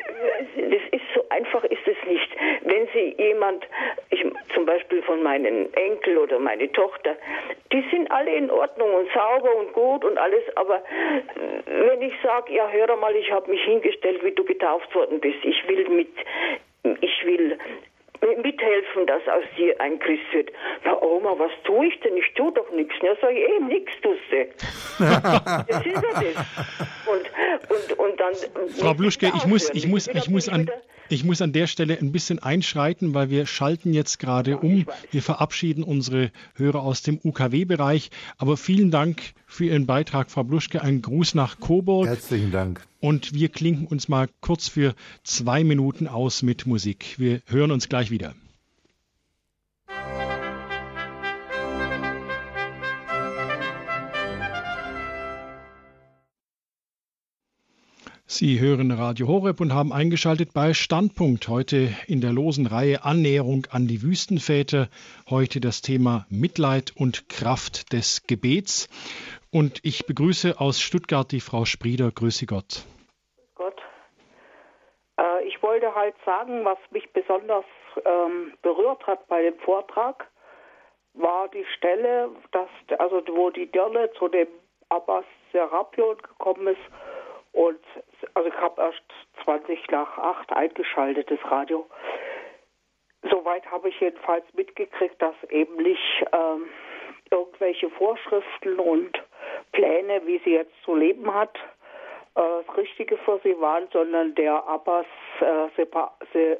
C: das ist so einfach ist es nicht. Wenn Sie jemand, ich, zum Beispiel von meinen Enkel oder meine Tochter, die sind alle in Ordnung und sauber und gut und alles, aber äh, wenn ich sage, ja, hör mal, ich habe mich hingestellt, wie du getauft worden bist, ich will mit, ich will mithelfen, dass aus dir ein Christ wird. Na Oma, was tue ich denn? Ich tue doch nichts. Ja, sag ich, eh, nix tust du. das ist ja das. Und, und, und dann...
A: Frau Bluschke, ich muss, ich muss, ich muss an... Ich muss an der Stelle ein bisschen einschreiten, weil wir schalten jetzt gerade um. Wir verabschieden unsere Hörer aus dem UKW-Bereich. Aber vielen Dank für Ihren Beitrag, Frau Bluschke. Ein Gruß nach Coburg.
B: Herzlichen Dank.
A: Und wir klinken uns mal kurz für zwei Minuten aus mit Musik. Wir hören uns gleich wieder. Sie hören Radio Horeb und haben eingeschaltet bei Standpunkt. Heute in der losen Reihe Annäherung an die Wüstenväter. Heute das Thema Mitleid und Kraft des Gebets. Und ich begrüße aus Stuttgart die Frau Sprieder. Grüße Gott.
C: Gott. Äh, ich wollte
D: halt sagen, was mich besonders ähm, berührt hat bei dem Vortrag, war die Stelle, dass, also wo die Dirne zu dem Abbas Serapion gekommen ist und also ich habe erst 20 nach 8 eingeschaltet, das Radio. Soweit habe ich jedenfalls mitgekriegt, dass eben nicht ähm, irgendwelche Vorschriften und Pläne, wie sie jetzt zu leben hat, äh, das Richtige für sie waren, sondern der Abbas äh, sie,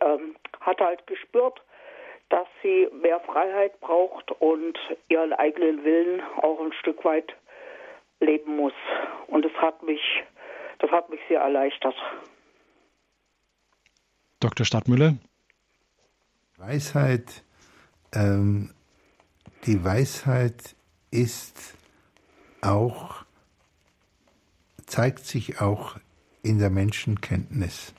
D: ähm, hat halt gespürt, dass sie mehr Freiheit braucht und ihren eigenen Willen auch ein Stück weit leben muss. Und das hat mich, das hat mich sehr erleichtert.
A: Dr. Stadtmüller?
B: Weisheit, ähm, die Weisheit ist auch, zeigt sich auch in der Menschenkenntnis.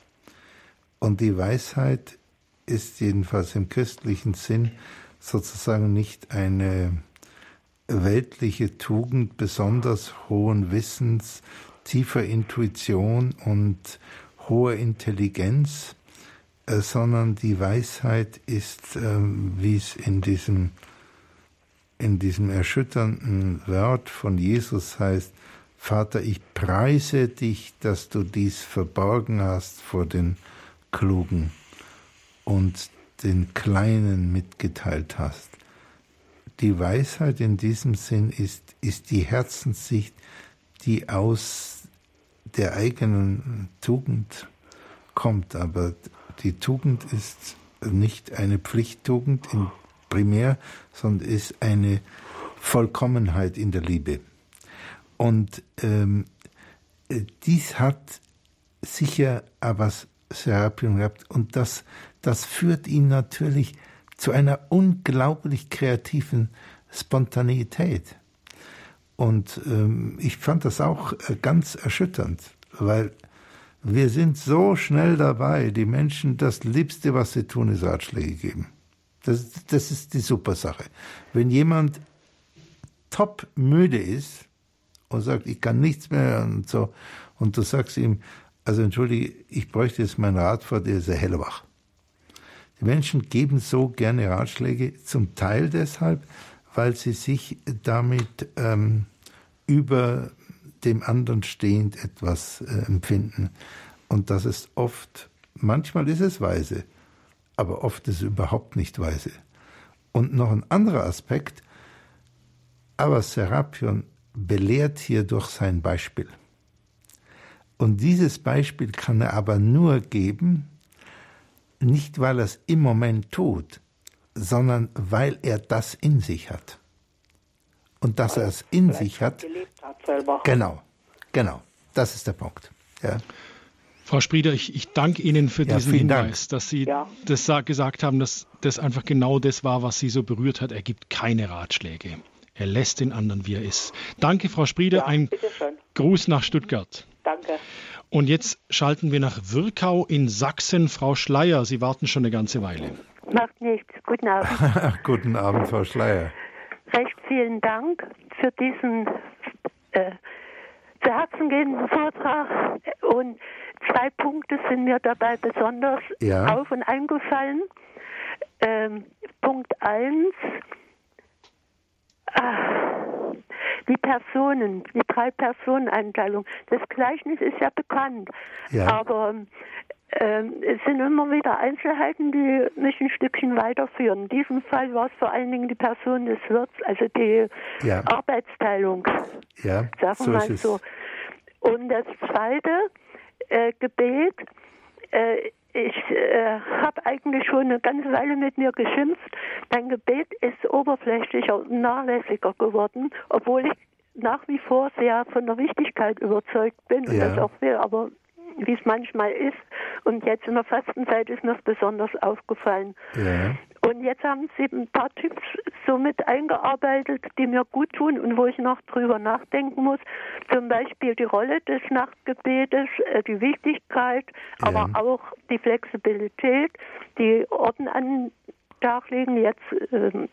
B: Und die Weisheit ist jedenfalls im christlichen Sinn sozusagen nicht eine weltliche Tugend besonders hohen Wissens, tiefer Intuition und hoher Intelligenz, äh, sondern die Weisheit ist, ähm, wie es in diesem, in diesem erschütternden Wort von Jesus heißt, Vater, ich preise dich, dass du dies verborgen hast vor den Klugen und den Kleinen mitgeteilt hast. Die Weisheit in diesem Sinn ist, ist die Herzenssicht, die aus der eigenen Tugend kommt. Aber die Tugend ist nicht eine Pflichttugend in primär, sondern ist eine Vollkommenheit in der Liebe. Und ähm, dies hat sicher Abbas Serapion gehabt und das das führt ihn natürlich zu einer unglaublich kreativen Spontaneität. Und ähm, ich fand das auch äh, ganz erschütternd, weil wir sind so schnell dabei, die Menschen das Liebste, was sie tun, ist Ratschläge geben. Das, das ist die super Sache. Wenn jemand top müde ist und sagt, ich kann nichts mehr und so, und du sagst ihm, also entschuldige, ich bräuchte jetzt mein Rad vor dir, ist er hellwach. Die Menschen geben so gerne Ratschläge, zum Teil deshalb, weil sie sich damit ähm, über dem anderen stehend etwas äh, empfinden. Und das ist oft, manchmal ist es weise, aber oft ist es überhaupt nicht weise. Und noch ein anderer Aspekt, aber Serapion belehrt hier durch sein Beispiel. Und dieses Beispiel kann er aber nur geben, nicht weil er es im Moment tut, sondern weil er das in sich hat. Und dass er es in sich hat. hat genau, genau. Das ist der Punkt. Ja.
A: Frau Sprieder, ich, ich danke Ihnen für ja, diesen Hinweis, Dank. dass Sie ja. das gesagt haben, dass das einfach genau das war, was Sie so berührt hat. Er gibt keine Ratschläge. Er lässt den anderen, wie er ist. Danke, Frau Sprieder. Ja, Ein Gruß nach Stuttgart.
D: Danke.
A: Und jetzt schalten wir nach Wirkau in Sachsen. Frau Schleier, Sie warten schon eine ganze Weile.
E: Macht nichts. Guten Abend.
B: Guten Abend, Frau Schleier.
E: Recht vielen Dank für diesen äh, zu Herzen gehenden Vortrag. Und zwei Punkte sind mir dabei besonders ja. auf und eingefallen. Ähm, Punkt 1. Die Personen, die Drei-Personen-Einteilung. Das Gleichnis ist ja bekannt. Ja. Aber ähm, es sind immer wieder Einzelheiten, die mich ein Stückchen weiterführen. In diesem Fall war es vor allen Dingen die Person des Wirts, also die ja. Arbeitsteilung.
B: Ja,
E: sagen wir so mal so. Und das zweite äh, Gebet, äh, ich äh, habe eigentlich schon eine ganze Weile mit mir geschimpft. Dein Gebet ist oberflächlicher und nachlässiger geworden, obwohl ich nach wie vor sehr von der Wichtigkeit überzeugt bin und das auch will, aber wie es manchmal ist. Und jetzt in der Fastenzeit ist mir das besonders aufgefallen. Ja. Und jetzt haben Sie ein paar Tipps so mit eingearbeitet, die mir gut tun und wo ich noch drüber nachdenken muss. Zum Beispiel die Rolle des Nachtgebetes, äh, die Wichtigkeit, ja. aber auch die Flexibilität, die Orden an den Tag legen, jetzt ähm,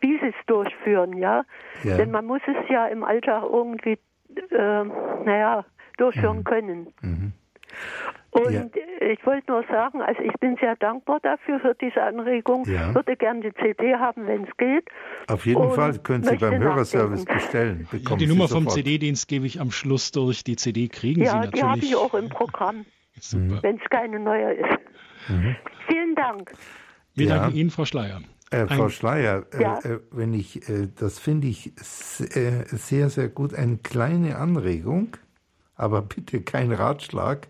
E: wie sie es durchführen, ja? ja? Denn man muss es ja im Alltag irgendwie, äh, naja, durchführen mhm. können. Mhm. Und ja. ich wollte nur sagen, also ich bin sehr dankbar dafür, für diese Anregung. Ja. Würde gerne die CD haben, wenn es geht.
B: Auf jeden Und Fall können Sie beim Hörerservice bestellen.
A: Ja, die Nummer vom CD-Dienst gebe ich am Schluss durch. Die CD kriegen
E: ja,
A: Sie natürlich.
E: Ja, die habe ich auch im Programm, wenn es keine neue ist. Mhm. Vielen Dank.
A: Wir danken Ihnen, Frau Schleier.
B: Äh, Frau Schleier, äh, ja. äh, wenn ich, äh, das finde ich äh, sehr, sehr gut. Eine kleine Anregung, aber bitte kein Ratschlag.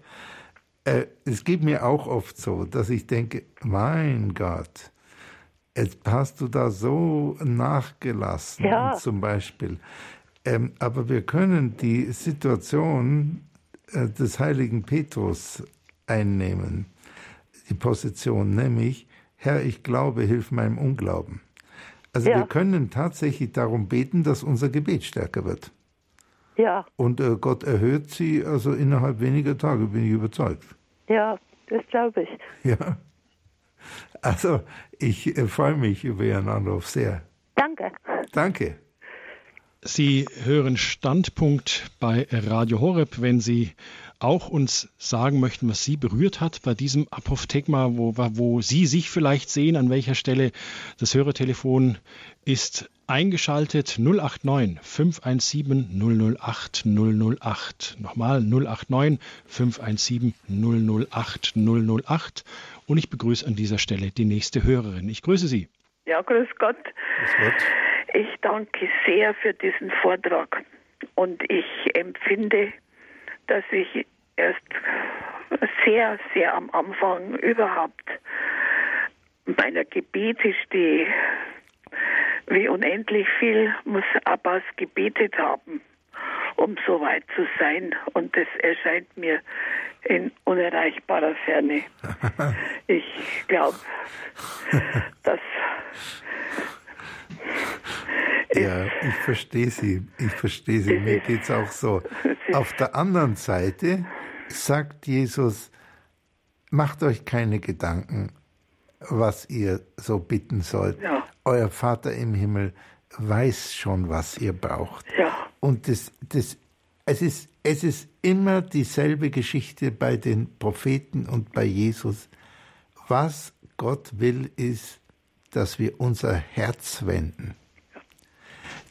B: Äh, es geht mir auch oft so, dass ich denke, mein Gott, jetzt hast du da so nachgelassen, ja. zum Beispiel. Ähm, aber wir können die Situation des heiligen Petrus einnehmen, die Position, nämlich, Herr, ich glaube, hilf meinem Unglauben. Also ja. wir können tatsächlich darum beten, dass unser Gebet stärker wird.
E: Ja.
B: Und äh, Gott erhöht sie also innerhalb weniger Tage, bin ich überzeugt.
E: Ja, das glaube ich.
B: Ja. Also ich äh, freue mich über Ihren Anruf sehr.
E: Danke.
B: Danke.
A: Sie hören Standpunkt bei Radio Horeb, wenn Sie auch uns sagen möchten, was Sie berührt hat bei diesem Apophthegma, wo, wo Sie sich vielleicht sehen, an welcher Stelle das Hörertelefon ist eingeschaltet 089 517 008 008. Nochmal 089 517 008 008. Und ich begrüße an dieser Stelle die nächste Hörerin. Ich grüße Sie.
F: Ja, grüß Gott. Grüß Gott. Ich danke sehr für diesen Vortrag und ich empfinde dass ich erst sehr, sehr am Anfang überhaupt meiner Gebete stehe. Wie unendlich viel muss Abbas gebetet haben, um so weit zu sein. Und das erscheint mir in unerreichbarer Ferne. Ich glaube, dass
B: ja, ich verstehe Sie. Ich verstehe Sie. Mir geht es auch so. Auf der anderen Seite sagt Jesus, macht euch keine Gedanken, was ihr so bitten sollt. Ja. Euer Vater im Himmel weiß schon, was ihr braucht.
F: Ja.
B: Und das, das, es, ist, es ist immer dieselbe Geschichte bei den Propheten und bei Jesus. Was Gott will, ist, dass wir unser Herz wenden.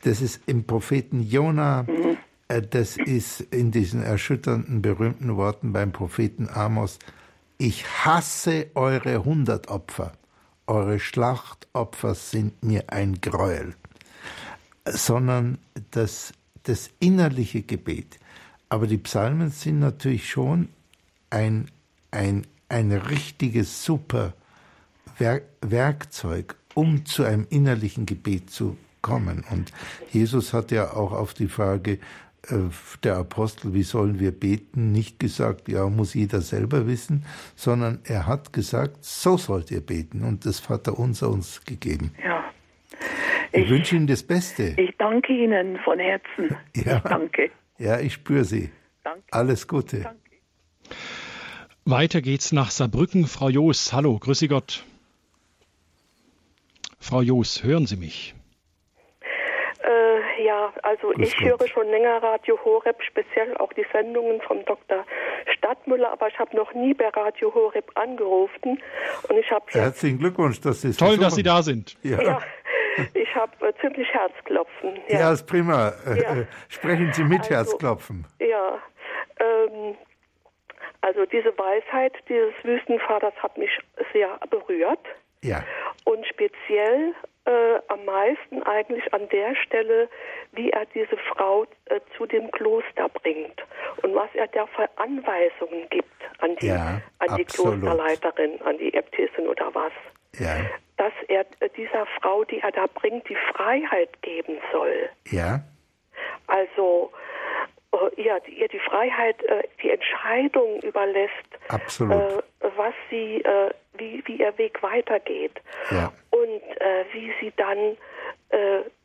B: Das ist im Propheten Jona, mhm. Das ist in diesen erschütternden, berühmten Worten beim Propheten Amos, ich hasse eure Hundertopfer, eure Schlachtopfer sind mir ein Gräuel, sondern das, das innerliche Gebet. Aber die Psalmen sind natürlich schon ein, ein, ein richtiges super Werkzeug, um zu einem innerlichen Gebet zu kommen. Und Jesus hat ja auch auf die Frage äh, der Apostel, wie sollen wir beten, nicht gesagt, ja, muss jeder selber wissen, sondern er hat gesagt, so sollt ihr beten. Und das Vater unser uns gegeben.
F: Ja.
B: Ich, ich wünsche Ihnen das Beste.
F: Ich danke Ihnen von Herzen.
B: Ja.
F: Ich danke.
B: Ja, ich spüre Sie. Danke. Alles Gute. Danke.
A: Weiter geht's nach Saarbrücken. Frau Joos, hallo, grüße Gott. Frau Joos, hören Sie mich?
G: Ja, also Grüß ich Gott. höre schon länger Radio Horeb, speziell auch die Sendungen vom Dr. Stadtmüller, aber ich habe noch nie bei Radio Horeb angerufen und ich habe
B: Herzlichen Glückwunsch, dass Sie
A: Toll, dass Sie da sind.
G: Ja. ja ich habe äh, ziemlich Herzklopfen.
B: Ja, ja ist prima. Äh, ja. Äh, sprechen Sie mit also, Herzklopfen.
G: Ja. Ähm, also diese Weisheit dieses Wüstenvaters hat mich sehr berührt.
B: Ja.
G: Und speziell äh, am meisten eigentlich an der Stelle, wie er diese Frau äh, zu dem Kloster bringt und was er da für Anweisungen gibt an die,
B: ja,
G: an die Klosterleiterin, an die Äbtissin oder was.
B: Ja.
G: Dass er äh, dieser Frau, die er da bringt, die Freiheit geben soll.
B: Ja.
G: Also äh, ja, ihr die Freiheit, äh, die Entscheidung überlässt,
B: Absolut. Äh,
G: was sie, wie, wie ihr Weg weitergeht.
B: Ja.
G: Und wie sie dann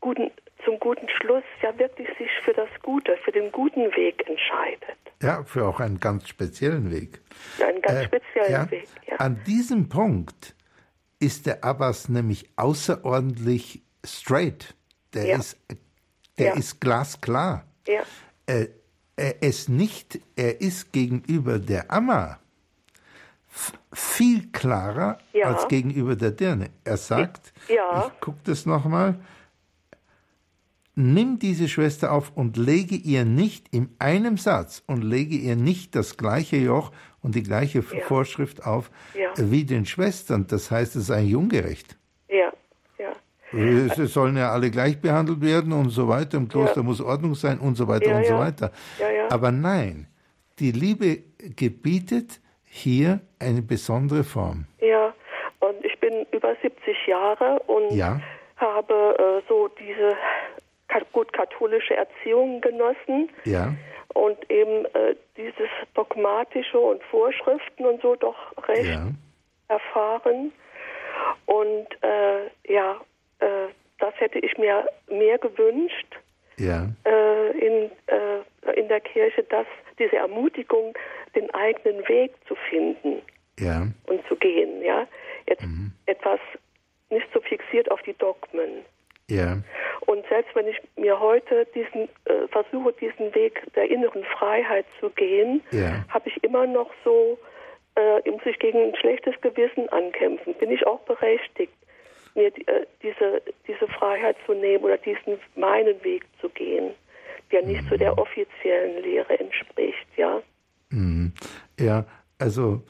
G: guten, zum guten Schluss ja wirklich sich für das Gute, für den guten Weg entscheidet.
B: Ja, für auch einen ganz speziellen Weg.
G: Einen ganz speziellen ja, Weg, ja.
B: An diesem Punkt ist der Abbas nämlich außerordentlich straight. Der ja. ist, der ist glasklar.
G: Ja.
B: Äh, er ist nicht, er ist gegenüber der Amma viel klarer ja. als gegenüber der Dirne. Er sagt, ja. ich gucke das nochmal, nimm diese Schwester auf und lege ihr nicht in einem Satz und lege ihr nicht das gleiche Joch und die gleiche ja. Vorschrift auf wie den Schwestern. Das heißt, es ist eigentlich ungerecht.
G: Ja,
B: ja. Sie sollen ja alle gleich behandelt werden und so weiter. Im Kloster ja. muss Ordnung sein und so weiter und so weiter. Aber nein, die Liebe gebietet hier eine besondere Form.
G: Ja, und ich bin über 70 Jahre und habe äh, so diese gut katholische Erziehung genossen.
B: Ja.
G: Und eben äh, dieses Dogmatische und Vorschriften und so doch recht ja. erfahren. Und äh, ja, äh, das hätte ich mir mehr gewünscht
B: ja.
G: Äh, in, äh, in der Kirche, dass diese Ermutigung, den eigenen Weg zu finden
B: ja.
G: und zu gehen. Ja, jetzt mhm. etwas nicht so fixiert auf die Dogmen.
B: Ja.
G: Und selbst wenn ich mir heute diesen äh, versuche, diesen Weg der inneren Freiheit zu gehen,
B: ja.
G: habe ich immer noch so, äh, muss ich gegen ein schlechtes Gewissen ankämpfen. Bin ich auch berechtigt, mir äh, diese, diese Freiheit zu nehmen oder diesen meinen Weg zu gehen, der nicht mhm. zu der offiziellen Lehre entspricht, ja?
B: Mhm. Ja, also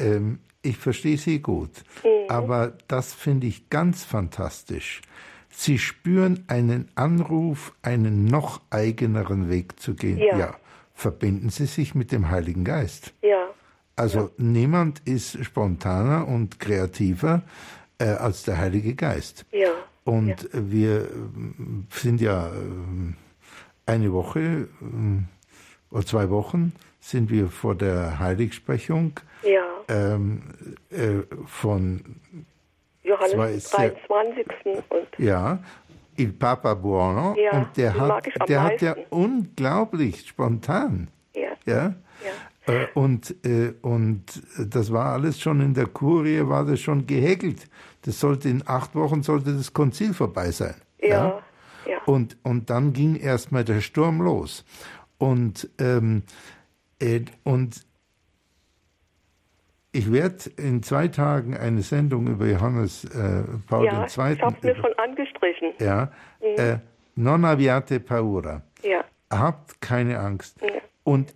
B: ähm, ich verstehe Sie gut, mhm. aber das finde ich ganz fantastisch Sie spüren einen Anruf, einen noch eigeneren Weg zu gehen.
G: Ja.
B: ja. Verbinden Sie sich mit dem Heiligen Geist.
G: Ja.
B: Also ja. niemand ist spontaner und kreativer äh, als der Heilige Geist.
G: Ja.
B: Und ja. wir äh, sind ja äh, eine Woche äh, oder zwei Wochen sind wir vor der Heiligsprechung
G: ja.
B: ähm, äh, von
G: Johannes 23. Und
B: ja, Il Papa Buono.
G: Ja,
B: und der hat, der hat ja unglaublich spontan.
G: Ja.
B: ja? ja. Äh, und, äh, und das war alles schon in der Kurie, war das schon gehäkelt. Das sollte in acht Wochen sollte das Konzil vorbei sein.
G: Ja. ja? ja.
B: Und, und dann ging erstmal der Sturm los. Und, ähm, äh, und ich werde in zwei Tagen eine Sendung über Johannes äh, Paul
G: ja,
B: II.
G: Ich habe mir schon angestrichen.
B: Ja. Mhm. Äh, non abbiate paura.
G: Ja.
B: Habt keine Angst. Ja. Und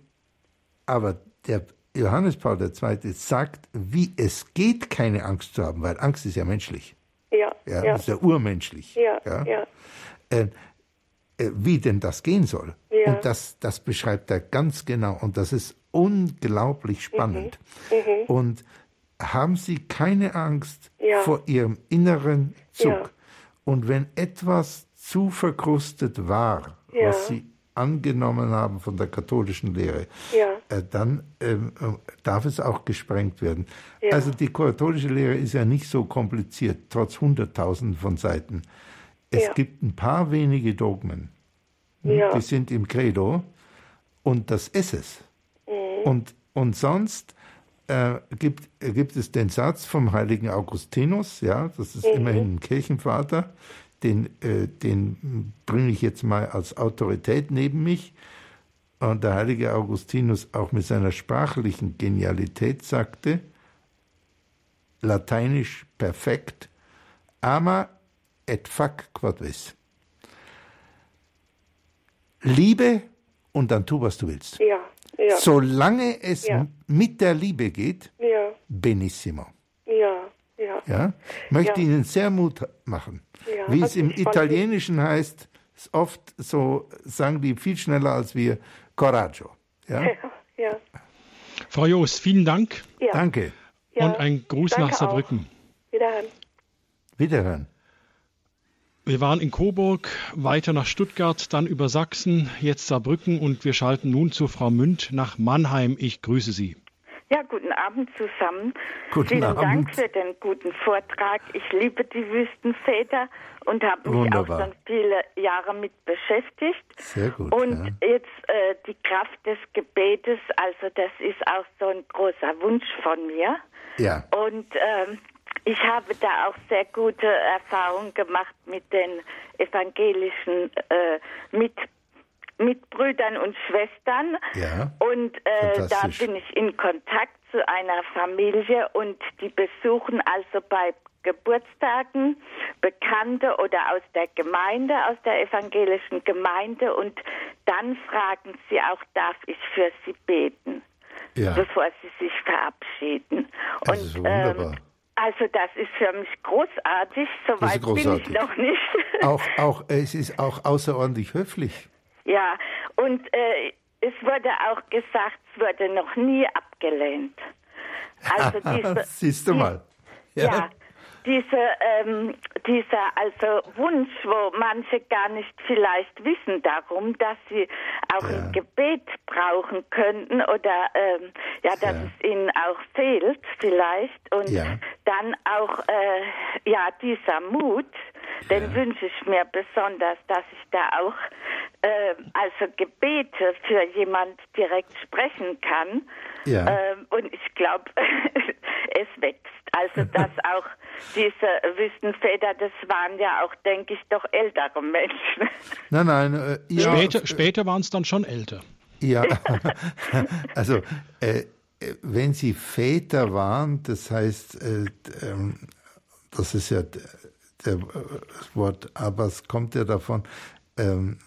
B: aber der Johannes Paul II. sagt, wie es geht, keine Angst zu haben, weil Angst ist ja menschlich.
G: Ja.
B: Ja, ja. ist ja urmenschlich.
G: Ja. ja. ja.
B: Äh, äh, wie denn das gehen soll.
G: Ja.
B: Und das, das beschreibt er ganz genau. Und das ist unglaublich spannend.
G: Mhm. Mhm.
B: Und haben Sie keine Angst
G: ja.
B: vor Ihrem inneren Zug.
G: Ja.
B: Und wenn etwas zu verkrustet war, was Sie angenommen haben von der katholischen Lehre, äh, dann ähm, äh, darf es auch gesprengt werden. Also die katholische Lehre ist ja nicht so kompliziert, trotz hunderttausenden von Seiten. Es gibt ein paar wenige Dogmen, die sind im Credo und das ist es.
G: Mhm.
B: Und, und sonst äh, gibt, gibt es den Satz vom heiligen Augustinus, ja, das ist mhm. immerhin ein Kirchenvater, den, äh, den bringe ich jetzt mal als Autorität neben mich. Und der heilige Augustinus auch mit seiner sprachlichen Genialität sagte, lateinisch perfekt, ama et fac quod vis. Liebe und dann tu, was du willst.
G: Ja. Ja.
B: Solange es
G: ja.
B: mit der Liebe geht, benissimo.
G: Ja, ja.
B: Ja? Ich möchte Ihnen sehr Mut machen. Wie es im Italienischen heißt, ist oft so, sagen die viel schneller als wir, coraggio. Ja?
G: ja.
A: Frau Jost, vielen Dank.
B: Danke.
A: Und ein Gruß
G: Danke
A: nach Saarbrücken.
G: Auch. Wiederhören.
B: Wiederhören.
A: Wir waren in Coburg, weiter nach Stuttgart, dann über Sachsen, jetzt Saarbrücken und wir schalten nun zu Frau Münd nach Mannheim. Ich grüße Sie.
H: Ja, guten Abend zusammen.
B: Guten
H: Vielen
B: Abend.
H: Dank für den guten Vortrag. Ich liebe die Wüstenväter und habe mich
B: Wunderbar.
H: auch schon viele Jahre mit beschäftigt.
B: Sehr gut.
H: Und
B: ja.
H: jetzt äh, die Kraft des Gebetes, also das ist auch so ein großer Wunsch von mir.
B: Ja.
H: Und ähm, ich habe da auch sehr gute Erfahrungen gemacht mit den evangelischen äh, mit Mitbrüdern und Schwestern.
B: Ja,
H: Und äh, da bin ich in Kontakt zu einer Familie und die besuchen also bei Geburtstagen Bekannte oder aus der Gemeinde, aus der evangelischen Gemeinde und dann fragen sie auch, darf ich für sie beten, ja. bevor sie sich verabschieden.
B: Das und, ist wunderbar. Ähm,
H: also das ist für mich großartig, soweit bin ich noch nicht.
B: Auch, auch, es ist auch außerordentlich höflich.
H: Ja, und äh, es wurde auch gesagt, es wurde noch nie abgelehnt.
B: Also diese, Siehst du mal.
H: Ja, ja diese, ähm, dieser also Wunsch, wo manche gar nicht vielleicht wissen darum, dass sie auch ja. ein Gebet brauchen könnten oder ähm, ja, dass ja. es ihnen auch fehlt vielleicht und ja. dann auch äh, ja dieser Mut, den wünsche ich mir besonders, dass ich da auch äh, also Gebete für jemand direkt sprechen kann. Ja. Ähm, und ich glaube, es wächst. Also dass auch diese Wüstenväter, das waren ja auch, denke ich, doch ältere Menschen.
B: Nein, nein. Äh,
A: ja. Später, später waren es dann schon älter.
B: Ja, also äh, wenn sie Väter waren, das heißt, äh, ähm, das ist ja der Wort Abbas kommt ja davon, ähm,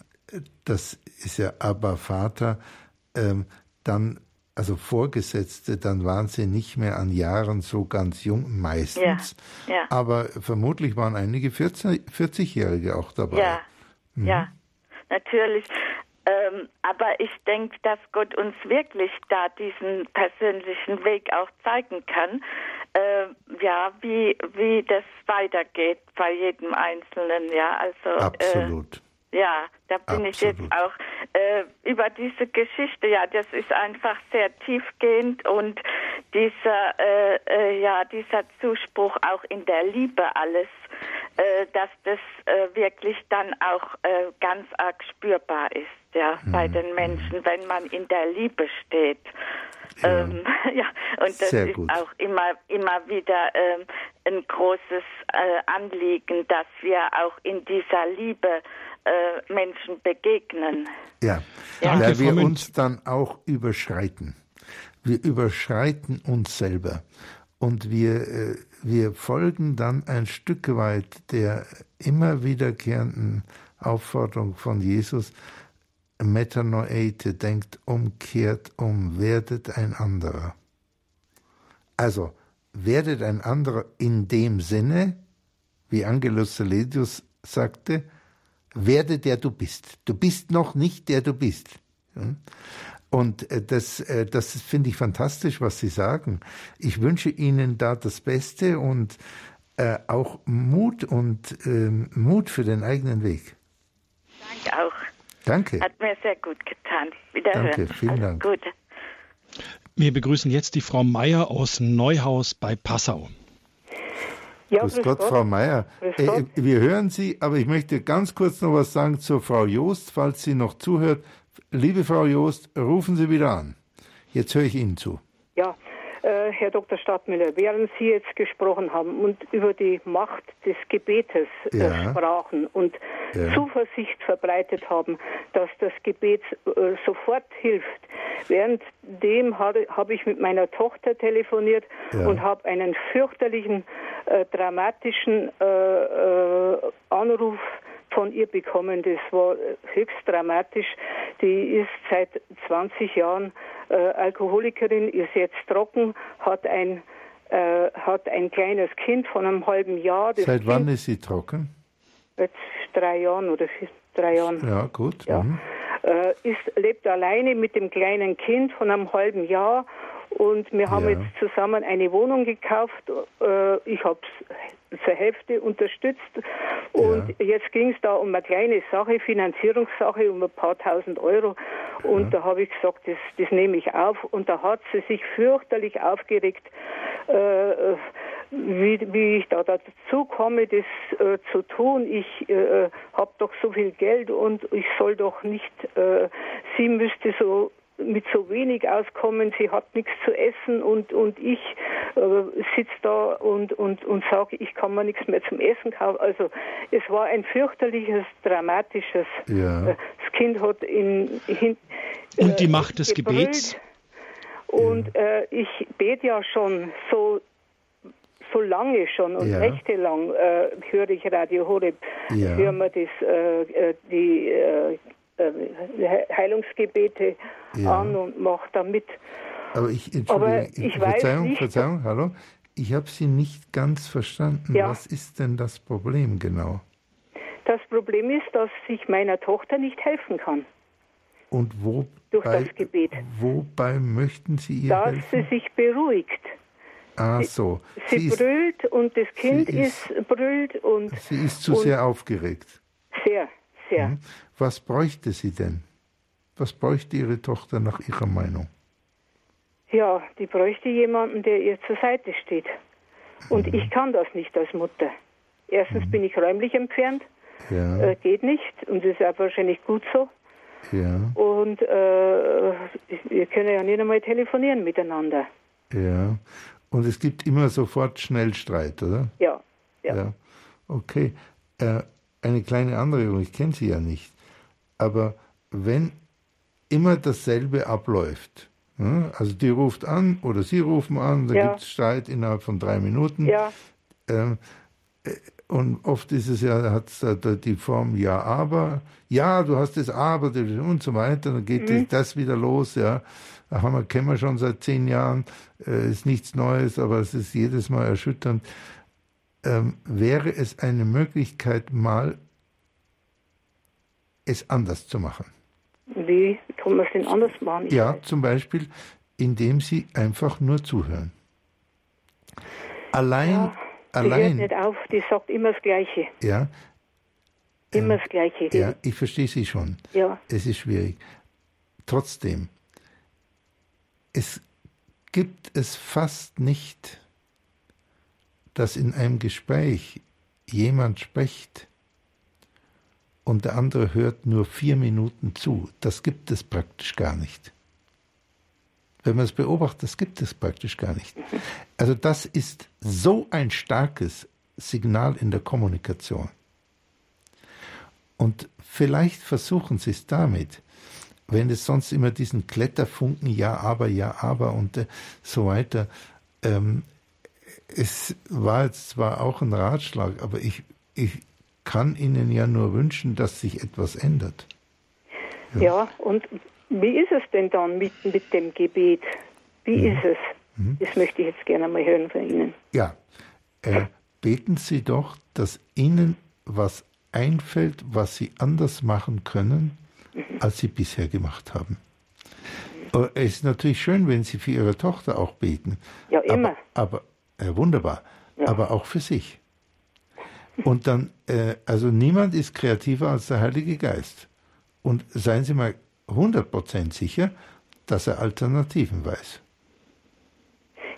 B: das ist ja Abba Vater, ähm, dann also Vorgesetzte, dann waren sie nicht mehr an Jahren so ganz jung, meistens. Ja, ja. Aber vermutlich waren einige 40-Jährige auch dabei.
H: Ja, mhm. ja, natürlich. Ähm, aber ich denke, dass Gott uns wirklich da diesen persönlichen Weg auch zeigen kann, äh, ja, wie, wie das weitergeht bei jedem Einzelnen, ja, also.
B: Äh, Absolut.
H: Äh, ja, da bin Absolut. ich jetzt auch äh, über diese Geschichte. Ja, das ist einfach sehr tiefgehend und dieser, äh, äh, ja, dieser Zuspruch auch in der Liebe alles, äh, dass das äh, wirklich dann auch ganz arg spürbar ist, ja, mhm. bei den Menschen, wenn man in der Liebe steht. Ja, ähm, ja und das Sehr ist gut. auch immer, immer wieder ähm, ein großes Anliegen, dass wir auch in dieser Liebe äh, Menschen begegnen.
B: Ja, ja. weil wir uns dann auch überschreiten. Wir überschreiten uns selber und wir, äh, wir folgen dann ein Stück weit der immer wiederkehrenden Aufforderung von Jesus, Metanoete, denkt umkehrt um, werdet ein anderer. Also, werdet ein anderer in dem Sinne, wie Angelus Saledius sagte, werde der du bist. Du bist noch nicht der du bist. Und äh, das, äh, das finde ich fantastisch, was Sie sagen. Ich wünsche Ihnen da das Beste und äh, auch Mut und ähm, Mut für den eigenen Weg.
H: Danke auch.
B: Danke.
H: Hat mir sehr gut getan. Wiederhören.
B: Danke, vielen Dank. Gut.
A: Wir begrüßen jetzt die Frau Meier aus Neuhaus bei Passau.
B: Ja, grüß, Gott, Gott, Frau Meier. Äh, wir hören Sie, aber ich möchte ganz kurz noch was sagen zur Frau Joost, falls sie noch zuhört. Liebe Frau Joost, rufen Sie wieder an. Jetzt höre ich Ihnen zu.
D: Ja, äh, Herr Dr. Stadtmüller, während Sie jetzt gesprochen haben und über die Macht des Gebetes äh, ja. sprachen und ja. Zuversicht verbreitet haben, dass das Gebet äh, sofort hilft, währenddem habe hab ich mit meiner Tochter telefoniert ja. und habe einen fürchterlichen, äh, dramatischen äh, äh, Anruf von ihr bekommen. Das war höchst dramatisch. Die ist seit 20 Jahren äh, Alkoholikerin, ist jetzt trocken, hat ein, äh, hat ein kleines Kind von einem halben Jahr.
B: Das seit kind, wann ist sie trocken?
D: Jetzt drei Jahren oder vier, drei Jahren.
B: Ja, gut.
D: Ja. Mhm. Äh, ist, lebt alleine mit dem kleinen Kind von einem halben Jahr und wir haben ja. jetzt zusammen eine Wohnung gekauft. Äh, ich habe es zur Hälfte unterstützt. Und ja. jetzt ging es da um eine kleine Sache, Finanzierungssache, um ein paar tausend Euro. Und ja. da habe ich gesagt, das, das nehme ich auf. Und da hat sie sich fürchterlich aufgeregt, äh, wie, wie ich da dazu komme, das äh, zu tun. Ich äh, habe doch so viel Geld und ich soll doch nicht, äh, sie müsste so mit so wenig auskommen, sie hat nichts zu essen und, und ich äh, sitze da und, und, und sage, ich kann mir nichts mehr zum Essen kaufen. Also es war ein fürchterliches, dramatisches.
B: Ja.
D: Äh, das Kind hat in, in
A: Und die Macht des gebrüllt. Gebets?
D: Und ja. äh, ich bete ja schon so so lange schon und ja. nächtelang äh, höre ich Radio Horeb, ja. hören wir das, äh, äh die äh, äh, Heilungsgebete ja. an und mache da mit.
B: Aber ich, Aber ich Verzeihung, nicht, Verzeihung, hallo. Ich habe Sie nicht ganz verstanden. Ja. Was ist denn das Problem genau?
D: Das Problem ist, dass ich meiner Tochter nicht helfen kann.
B: Und wo
D: durch das Gebet.
B: Wobei möchten Sie ihr
D: dass
B: helfen?
D: Dass sie sich beruhigt.
B: Ah, so.
D: Sie, sie brüllt und das Kind ist, ist, brüllt und.
B: Sie ist zu sehr aufgeregt.
D: Sehr, sehr. Hm.
B: Was bräuchte sie denn? Was bräuchte Ihre Tochter nach Ihrer Meinung?
D: Ja, die bräuchte jemanden, der ihr zur Seite steht. Und mhm. ich kann das nicht als Mutter. Erstens mhm. bin ich räumlich entfernt, ja. äh, geht nicht und das ist auch wahrscheinlich gut so. Ja. Und äh, wir können ja nicht einmal telefonieren miteinander.
B: Ja. Und es gibt immer sofort Schnellstreit, oder?
D: Ja. Ja. ja.
B: Okay. Äh, eine kleine Anregung, ich kenne sie ja nicht. Aber wenn immer dasselbe abläuft, also die ruft an oder sie rufen an, da ja. gibt es Streit innerhalb von drei Minuten. Ja. Ähm, äh, und oft ist es ja, hat es die Form ja, aber, ja, du hast das aber und so weiter, dann geht mhm. das wieder los, ja. Haben wir, kennen wir schon seit zehn Jahren, äh, ist nichts Neues, aber es ist jedes Mal erschütternd. Ähm, wäre es eine Möglichkeit, mal es anders zu machen?
D: Wie kann man es denn anders machen?
B: ja, zum Beispiel, indem Sie einfach nur zuhören. Allein, ja, allein.
D: Die hört nicht auf, die sagt immer das Gleiche.
B: Ja.
D: Immer ähm, das Gleiche.
B: Ja, ich verstehe Sie schon. Ja. Es ist schwierig. Trotzdem, es gibt es fast nicht, dass in einem Gespräch jemand spricht, und der andere hört nur vier Minuten zu. Das gibt es praktisch gar nicht. Wenn man es beobachtet, das gibt es praktisch gar nicht. Also das ist so ein starkes Signal in der Kommunikation. Und vielleicht versuchen Sie es damit, wenn es sonst immer diesen Kletterfunken, ja, aber, ja, aber und äh, so weiter. Ähm, es war jetzt zwar auch ein Ratschlag, aber ich, ich, kann Ihnen ja nur wünschen, dass sich etwas ändert.
D: Ja, ja und wie ist es denn dann mit, mit dem Gebet? Wie mhm. ist es? Mhm. Das möchte ich jetzt gerne mal hören von Ihnen.
B: Ja, äh, beten Sie doch, dass Ihnen was einfällt, was Sie anders machen können, mhm. als Sie bisher gemacht haben. Mhm. Es ist natürlich schön, wenn Sie für Ihre Tochter auch beten.
D: Ja, immer.
B: Aber, aber äh, wunderbar. Ja. Aber auch für sich. Und dann, äh, also niemand ist kreativer als der Heilige Geist. Und seien Sie mal 100% sicher, dass er Alternativen weiß.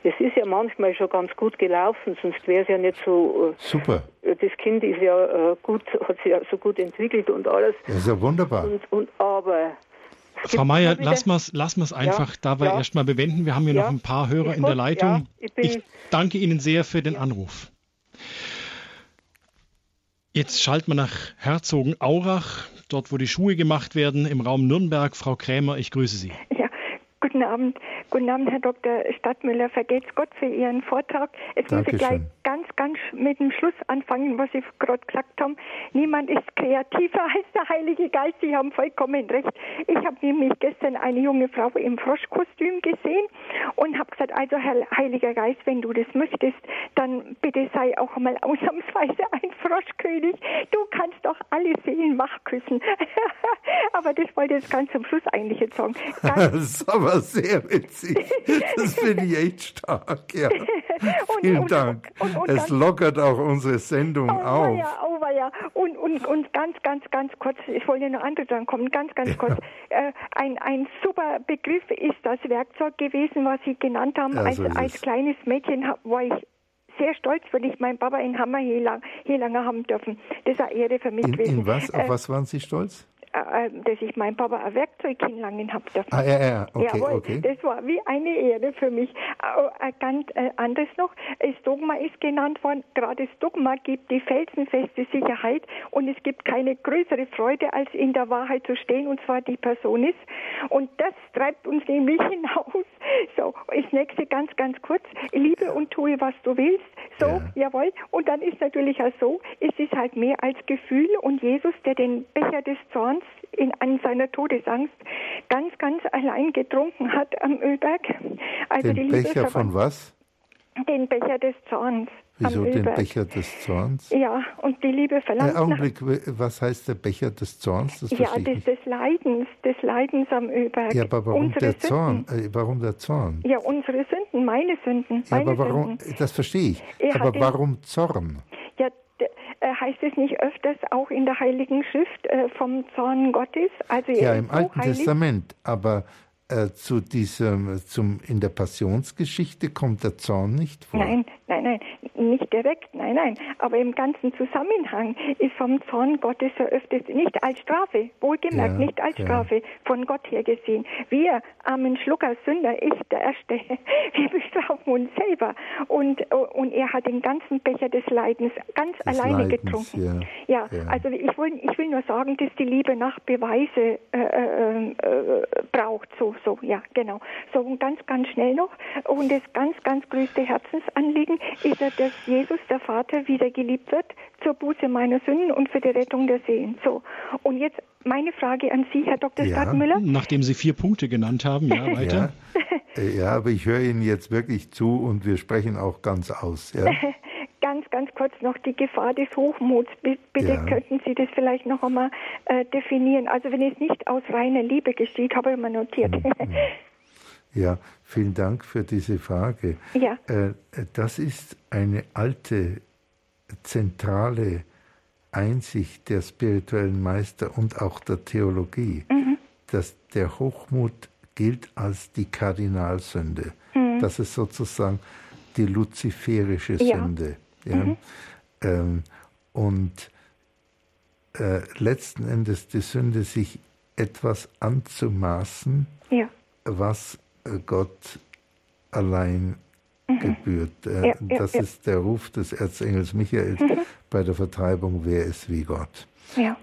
D: Es ist ja manchmal schon ganz gut gelaufen, sonst wäre es ja nicht so.
B: Äh, Super.
D: Das Kind ist ja äh, gut, hat sich ja so gut entwickelt und alles.
B: Das ist ja wunderbar.
D: Und, und aber.
A: Frau Meier, lassen wir es einfach ja, dabei ja. erstmal bewenden. Wir haben hier ja, noch ein paar Hörer in der Leitung. ich, ich danke Ihnen sehr für den Anruf. Jetzt schalten wir nach Herzogenaurach, dort wo die Schuhe gemacht werden, im Raum Nürnberg. Frau Krämer, ich grüße Sie.
I: Ja, guten Abend. Guten Abend, Herr Dr. Stadtmüller. Vergelt's Gott für Ihren Vortrag. Jetzt muss ich gleich ganz, ganz mit dem Schluss anfangen, was Sie gerade gesagt haben. Niemand ist kreativer als der Heilige Geist. Sie haben vollkommen recht. Ich habe nämlich gestern eine junge Frau im Froschkostüm gesehen und habe gesagt, also Herr Heiliger Geist, wenn du das möchtest, dann bitte sei auch mal ausnahmsweise ein Froschkönig. Du kannst doch alle Seelen wach küssen. aber das wollte ich ganz zum Schluss eigentlich jetzt sagen.
B: das ist aber sehr witzig. Das finde ich echt stark, ja. und, Vielen und, Dank. Und, es lockert auch unsere Sendung oh, auf.
I: Ja, oh, ja. Und, und, und ganz, ganz, ganz kurz, ich wollte noch andere dran kommen, ganz, ganz kurz. Ja. Äh, ein, ein super Begriff ist das Werkzeug gewesen, was Sie genannt haben. Ja, als, als kleines Mädchen war ich sehr stolz, weil ich meinen Papa in Hammer hier, lang, hier lange haben dürfen. Das ist eine Ehre für mich
B: in,
I: gewesen.
B: In was? Auf äh, was waren Sie stolz?
I: Äh, dass ich meinem Papa ein Werkzeug hinlangen habe.
B: Ah, ja, ja, okay,
I: Jawohl,
B: okay.
I: Das war wie eine Ehre für mich. Äh, ganz äh, anderes noch, das Dogma ist genannt worden. Gerade das Dogma gibt die felsenfeste Sicherheit und es gibt keine größere Freude, als in der Wahrheit zu stehen, und zwar die Person ist. Und das treibt uns nämlich hinaus. So, das nächste ganz, ganz kurz. Liebe und tue, was du willst. So, ja. jawohl. Und dann ist natürlich auch so, es ist halt mehr als Gefühl und Jesus, der den Becher des Zorns in, an seiner Todesangst ganz, ganz allein getrunken hat am Ölberg.
B: Also den Becher von was?
I: Den Becher des Zorns.
B: Wieso den Becher des Zorns?
I: Ja, und die Liebe verlangt.
B: Ein Augenblick, was heißt der Becher des Zorns?
I: Das ja, des, des, Leidens, des Leidens am Ölberg.
B: Ja, aber warum unsere der Zorn? Äh, warum der Zorn?
I: Ja, unsere Sünden, meine Sünden.
B: Ja, aber warum? Sünden. Das verstehe ich. Er aber warum Zorn?
I: Ja, heißt es nicht öfters auch in der Heiligen Schrift äh, vom Zorn Gottes?
B: Also ja, im Alten heilig. Testament, aber äh, zu diesem, zum, in der Passionsgeschichte kommt der Zorn nicht vor.
I: Nein, nein, nein, nicht direkt, nein, nein. Aber im ganzen Zusammenhang ist vom Zorn Gottes öfters nicht als Strafe, wohlgemerkt, ja, nicht als ja. Strafe von Gott her gesehen. Wir, armen Schlucker, Sünder, ich, der Erste, wir bestrafen uns selber. Und, und er hat den ganzen Becher des Leidens ganz des alleine Leidens, getrunken. Ja, ja, also ich will, ich will nur sagen, dass die Liebe nach Beweise äh, äh, äh, braucht, so so, ja, genau. So, und ganz, ganz schnell noch. Und das ganz, ganz größte Herzensanliegen ist, dass Jesus, der Vater, wieder geliebt wird zur Buße meiner Sünden und für die Rettung der Seelen. So, und jetzt meine Frage an Sie, Herr Dr. Ja. Stadtmüller.
A: Nachdem Sie vier Punkte genannt haben, ja, weiter.
B: Ja. ja, aber ich höre Ihnen jetzt wirklich zu und wir sprechen auch ganz aus. Ja?
I: ganz, ganz kurz noch die Gefahr des Hochmuts. Bitte ja. könnten Sie das vielleicht noch einmal äh, definieren. Also wenn es nicht aus reiner Liebe geschieht, habe ich mal notiert. Mhm.
B: Ja, vielen Dank für diese Frage.
I: Ja.
B: Äh, das ist eine alte, zentrale Einsicht der spirituellen Meister und auch der Theologie, mhm. dass der Hochmut gilt als die Kardinalsünde. Mhm. Das ist sozusagen die luziferische Sünde. Ja. Ja? Mhm. Ähm, und äh, letzten Endes die Sünde, sich etwas anzumaßen,
I: ja.
B: was Gott allein mhm. gebührt. Äh, ja, das ist der Ruf des Erzengels Michael mhm. bei der Vertreibung, wer ist wie Gott.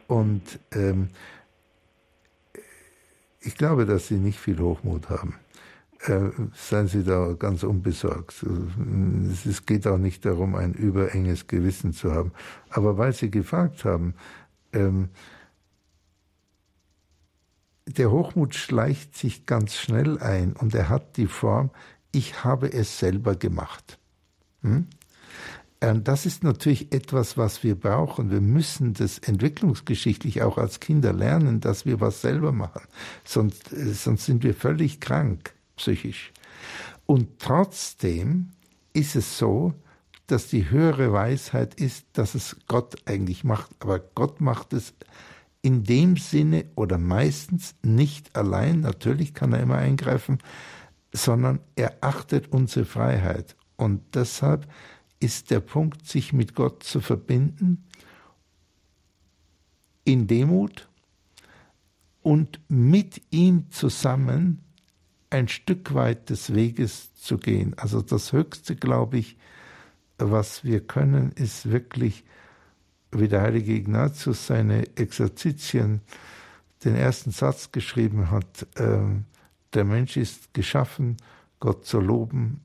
B: Und ähm, ich glaube, dass sie nicht viel Hochmut haben äh, seien Sie da ganz unbesorgt. Es geht auch nicht darum, ein überenges Gewissen zu haben. Aber weil Sie gefragt haben, ähm, der Hochmut schleicht sich ganz schnell ein und er hat die Form, ich habe es selber gemacht. Hm? Das ist natürlich etwas, was wir brauchen. Wir müssen das entwicklungsgeschichtlich auch als Kinder lernen, dass wir was selber machen. Sonst, äh, sonst sind wir völlig krank psychisch. Und trotzdem ist es so, dass die höhere Weisheit ist, dass es Gott eigentlich macht. Aber Gott macht es in dem Sinne oder meistens nicht allein, natürlich kann er immer eingreifen, sondern er achtet unsere Freiheit. Und deshalb ist der Punkt, sich mit Gott zu verbinden, in Demut und mit ihm zusammen ein Stück weit des Weges zu gehen. Also das Höchste, glaube ich, was wir können, ist wirklich, wie der heilige Ignatius seine Exerzitien den ersten Satz geschrieben hat, äh, der Mensch ist geschaffen, Gott zu loben,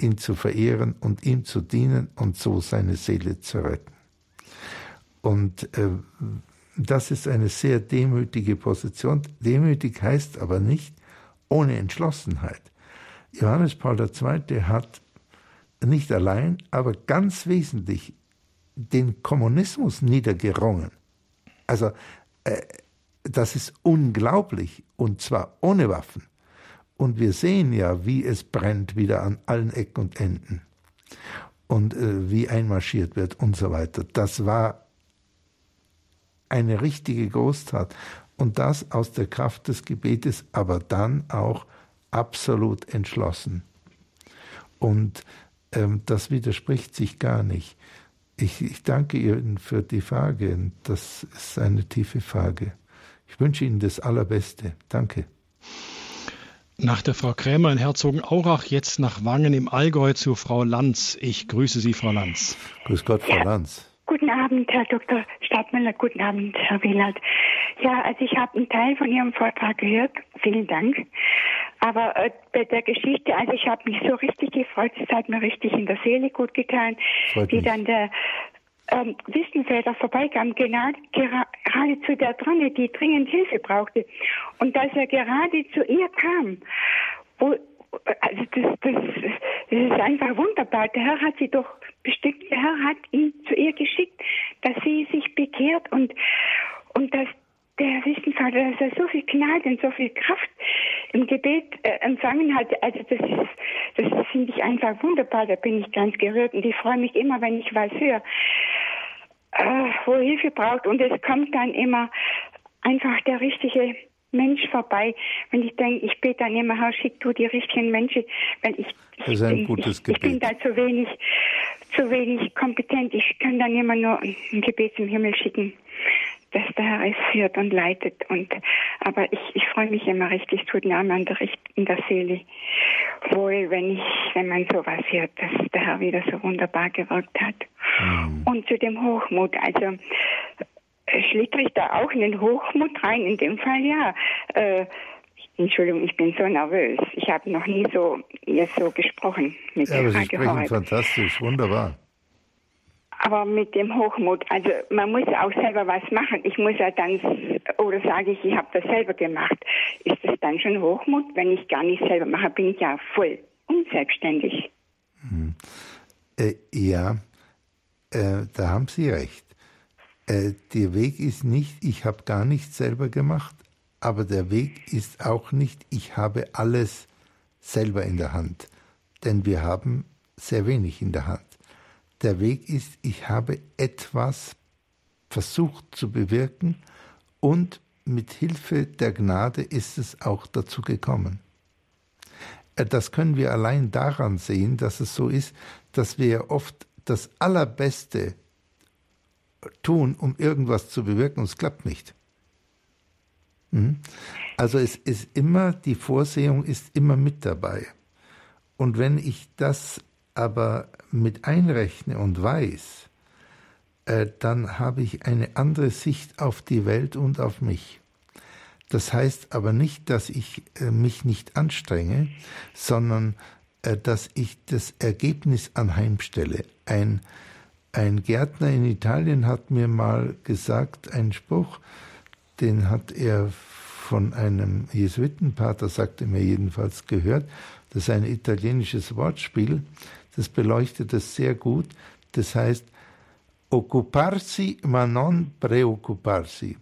B: ihn zu verehren und ihm zu dienen und so seine Seele zu retten. Und äh, das ist eine sehr demütige Position. Demütig heißt aber nicht, ohne Entschlossenheit. Johannes Paul II. hat nicht allein, aber ganz wesentlich den Kommunismus niedergerungen. Also äh, das ist unglaublich und zwar ohne Waffen. Und wir sehen ja, wie es brennt wieder an allen Ecken und Enden und äh, wie einmarschiert wird und so weiter. Das war eine richtige Großtat und das aus der Kraft des Gebetes, aber dann auch absolut entschlossen. Und ähm, das widerspricht sich gar nicht. Ich, ich danke Ihnen für die Frage. Das ist eine tiefe Frage. Ich wünsche Ihnen das Allerbeste. Danke.
A: Nach der Frau Krämer in Herzogenaurach jetzt nach Wangen im Allgäu zu Frau Lanz. Ich grüße Sie, Frau Lanz.
B: Grüß Gott, Frau ja. Lanz.
J: Guten Abend, Herr Dr. Stadtmüller. Guten Abend, Herr Wielert. Ja, also ich habe einen Teil von Ihrem Vortrag gehört. Vielen Dank. Aber äh, bei der Geschichte, also ich habe mich so richtig gefreut. Es hat mir richtig in der Seele gut getan, Freut wie mich. dann der ähm, Wissenfelder vorbeikam, genau, gerade zu der Dronne, die dringend Hilfe brauchte. Und dass er gerade zu ihr kam, wo, also das, das, das ist einfach wunderbar. Der Herr hat sie doch der Herr hat ihn zu ihr geschickt, dass sie sich bekehrt und, und dass der Wissensvater, dass er so viel Gnade und so viel Kraft im Gebet äh, empfangen hat. Also das ist, das finde ich einfach wunderbar. Da bin ich ganz gerührt und ich freue mich immer, wenn ich was höre, äh, wo Hilfe braucht. Und es kommt dann immer einfach der richtige Mensch vorbei. Wenn ich denke, ich bete dann immer, Herr, schick du die richtigen Menschen, weil ich, ich,
B: gutes
J: ich, ich bin da zu wenig, zu wenig kompetent. Ich kann dann immer nur ein Gebet zum Himmel schicken, dass der Herr es führt und leitet. Und, aber ich, ich freue mich immer richtig, tut mir an der, in der Seele wohl, wenn ich, wenn man sowas hört, dass der Herr wieder so wunderbar gewirkt hat. Mhm. Und zu dem Hochmut, also Schlittrig da auch in den Hochmut rein? In dem Fall ja. Äh, Entschuldigung, ich bin so nervös. Ich habe noch nie so jetzt so gesprochen
B: mit ja, aber Sie sprechen fantastisch, wunderbar.
J: Aber mit dem Hochmut, also man muss auch selber was machen. Ich muss ja dann, oder sage ich, ich habe das selber gemacht. Ist das dann schon Hochmut? Wenn ich gar nicht selber mache, bin ich ja voll unselbstständig.
B: Hm. Äh, ja, äh, da haben Sie recht. Äh, der Weg ist nicht, ich habe gar nichts selber gemacht, aber der Weg ist auch nicht, ich habe alles selber in der Hand, denn wir haben sehr wenig in der Hand. Der Weg ist, ich habe etwas versucht zu bewirken und mit Hilfe der Gnade ist es auch dazu gekommen. Äh, das können wir allein daran sehen, dass es so ist, dass wir oft das Allerbeste tun, um irgendwas zu bewirken und es klappt nicht. Mhm. Also es ist immer, die Vorsehung ist immer mit dabei. Und wenn ich das aber mit einrechne und weiß, äh, dann habe ich eine andere Sicht auf die Welt und auf mich. Das heißt aber nicht, dass ich äh, mich nicht anstrenge, sondern äh, dass ich das Ergebnis anheimstelle. Ein ein Gärtner in Italien hat mir mal gesagt, einen Spruch, den hat er von einem Jesuitenpater, sagte mir jedenfalls, gehört. Das ist ein italienisches Wortspiel, das beleuchtet es sehr gut. Das heißt, occuparsi ma non preoccuparsi.